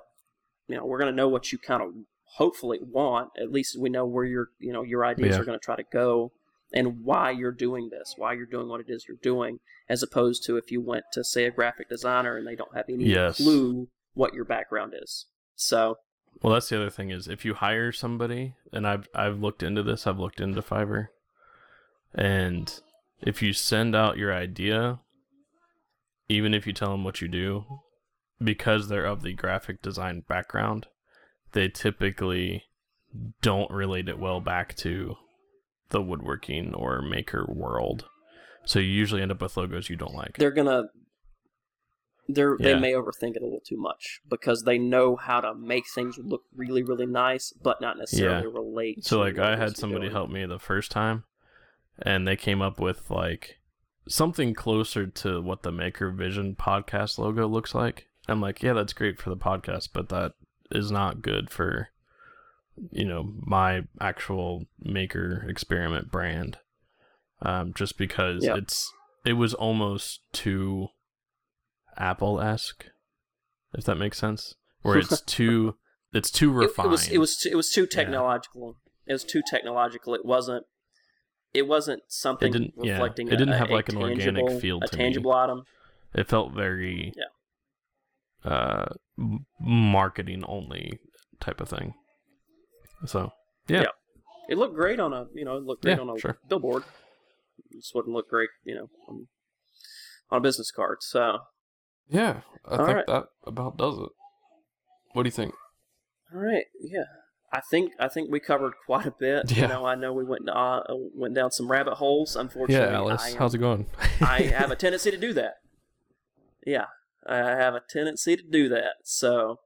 Speaker 2: you know, we're going to know what you kind of hopefully want. At least we know where your you know your ideas
Speaker 1: Yeah.
Speaker 2: are going to try to go and why you're doing this, why you're doing what it is you're doing, as opposed to if you went to say a graphic designer and they don't have any
Speaker 1: Yes.
Speaker 2: clue what your background is. So
Speaker 1: Well, that's the other thing is if you hire somebody, and I've I've looked into this, I've looked into Fiverr, and if you send out your idea, even if you tell them what you do, because they're of the graphic design background, they typically don't relate it well back to the woodworking or maker world. So you usually end up with logos you don't like.
Speaker 2: they're gonna they're they may overthink it a little too much because they know how to make things look really really nice but not necessarily relate
Speaker 1: So
Speaker 2: to
Speaker 1: like I had somebody
Speaker 2: doing.
Speaker 1: help me the first time and they came up with like something closer to what the Maker Vision podcast logo looks like. I'm like, yeah, that's great for the podcast, but that is not good for you know my actual maker experiment brand um, just because it's it was almost too apple esque if that makes sense where it's (laughs) too it's too refined
Speaker 2: it was it was too, it was too technological. It was too technological. It wasn't. It wasn't something
Speaker 1: didn't- yeah,
Speaker 2: reflecting.
Speaker 1: it didn't
Speaker 2: a,
Speaker 1: have,
Speaker 2: a
Speaker 1: like, an organic
Speaker 2: tangible-
Speaker 1: feel
Speaker 2: A
Speaker 1: to me.
Speaker 2: tangible item.
Speaker 1: it felt very uh marketing only type of thing so yeah,
Speaker 2: Yeah. It looked great on a you know it looked great
Speaker 1: Yeah,
Speaker 2: on a
Speaker 1: sure.
Speaker 2: billboard. It just wouldn't look great you know on, on a business card. So
Speaker 1: Yeah, I
Speaker 2: All
Speaker 1: think
Speaker 2: right.
Speaker 1: that about does it. What do you think?
Speaker 2: all right, yeah. I think I think we covered (laughs) quite a bit.
Speaker 1: Yeah.
Speaker 2: You know, I know we went uh, went down some rabbit holes. Unfortunately,
Speaker 1: Yeah, Alice,
Speaker 2: am-
Speaker 1: how's it going? (laughs)
Speaker 2: I (laughs) have a tendency to do that. Yeah, I have a tendency to do that. So,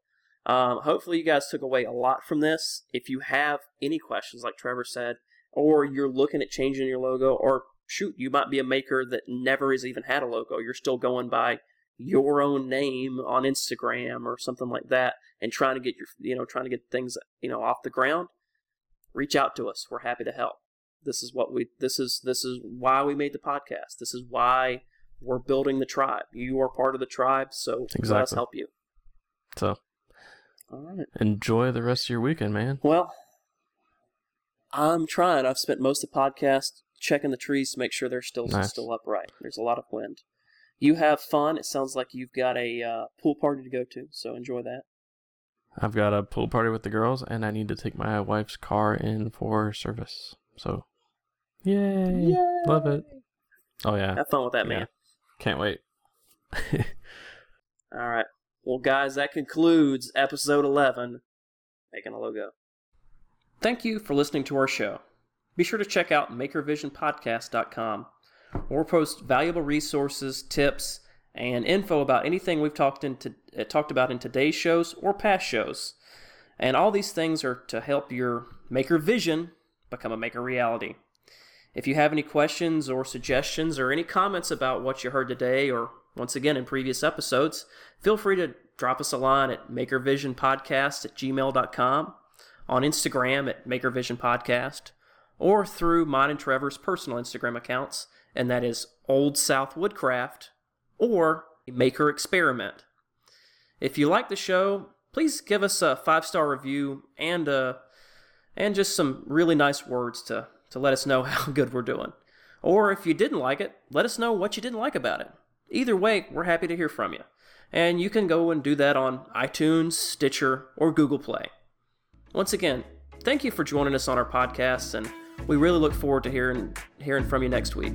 Speaker 2: um, hopefully, you guys took away a lot from this. If you have any questions, like Trevor said, or you're looking at changing your logo, or shoot, you might be a maker that never has even had a logo. You're still going by your own name on Instagram or something like that, and trying to get your, you know, trying to get things, you know, off the ground. Reach out to us. We're happy to help this is what we this is this is why we made the podcast this is why we're building the tribe you are part of the tribe so let us help you
Speaker 1: so
Speaker 2: all right
Speaker 1: enjoy the rest of your weekend, man.
Speaker 2: well i'm trying i've spent most of the podcast checking the trees to make sure they're still
Speaker 1: Nice.
Speaker 2: still upright there's a lot of wind you have fun it sounds like you've got a uh, pool party to go to so enjoy that
Speaker 1: I've got a pool party with the girls, and I need to take my wife's car in for service. So, yay! Love it. Oh yeah,
Speaker 2: have fun with that
Speaker 1: Yeah.
Speaker 2: man
Speaker 1: can't wait. (laughs)
Speaker 2: all right well guys that concludes episode 11 making a logo thank you for listening to our show be sure to check out makervisionpodcast.com we post valuable resources tips and info about anything we've talked into uh, talked about in today's shows or past shows. And all these things are to help your maker vision become a maker reality. If you have any questions or suggestions or any comments about what you heard today or once again in previous episodes, feel free to drop us a line at makervisionpodcast at gmail.com, on Instagram at makervisionpodcast, or through mine and Trevor's personal Instagram accounts, and that is Old South Woodcraft or Maker Experiment. If you like the show, please give us a five star review and uh, and just some really nice words to, to let us know (laughs) how good we're doing. Or if you didn't like it, let us know what you didn't like about it. Either way, we're happy to hear from you. And you can go and do that on iTunes, Stitcher, or Google Play. Once again, thank you for joining us on our podcast, and we really look forward to hearing, hearing from you next week.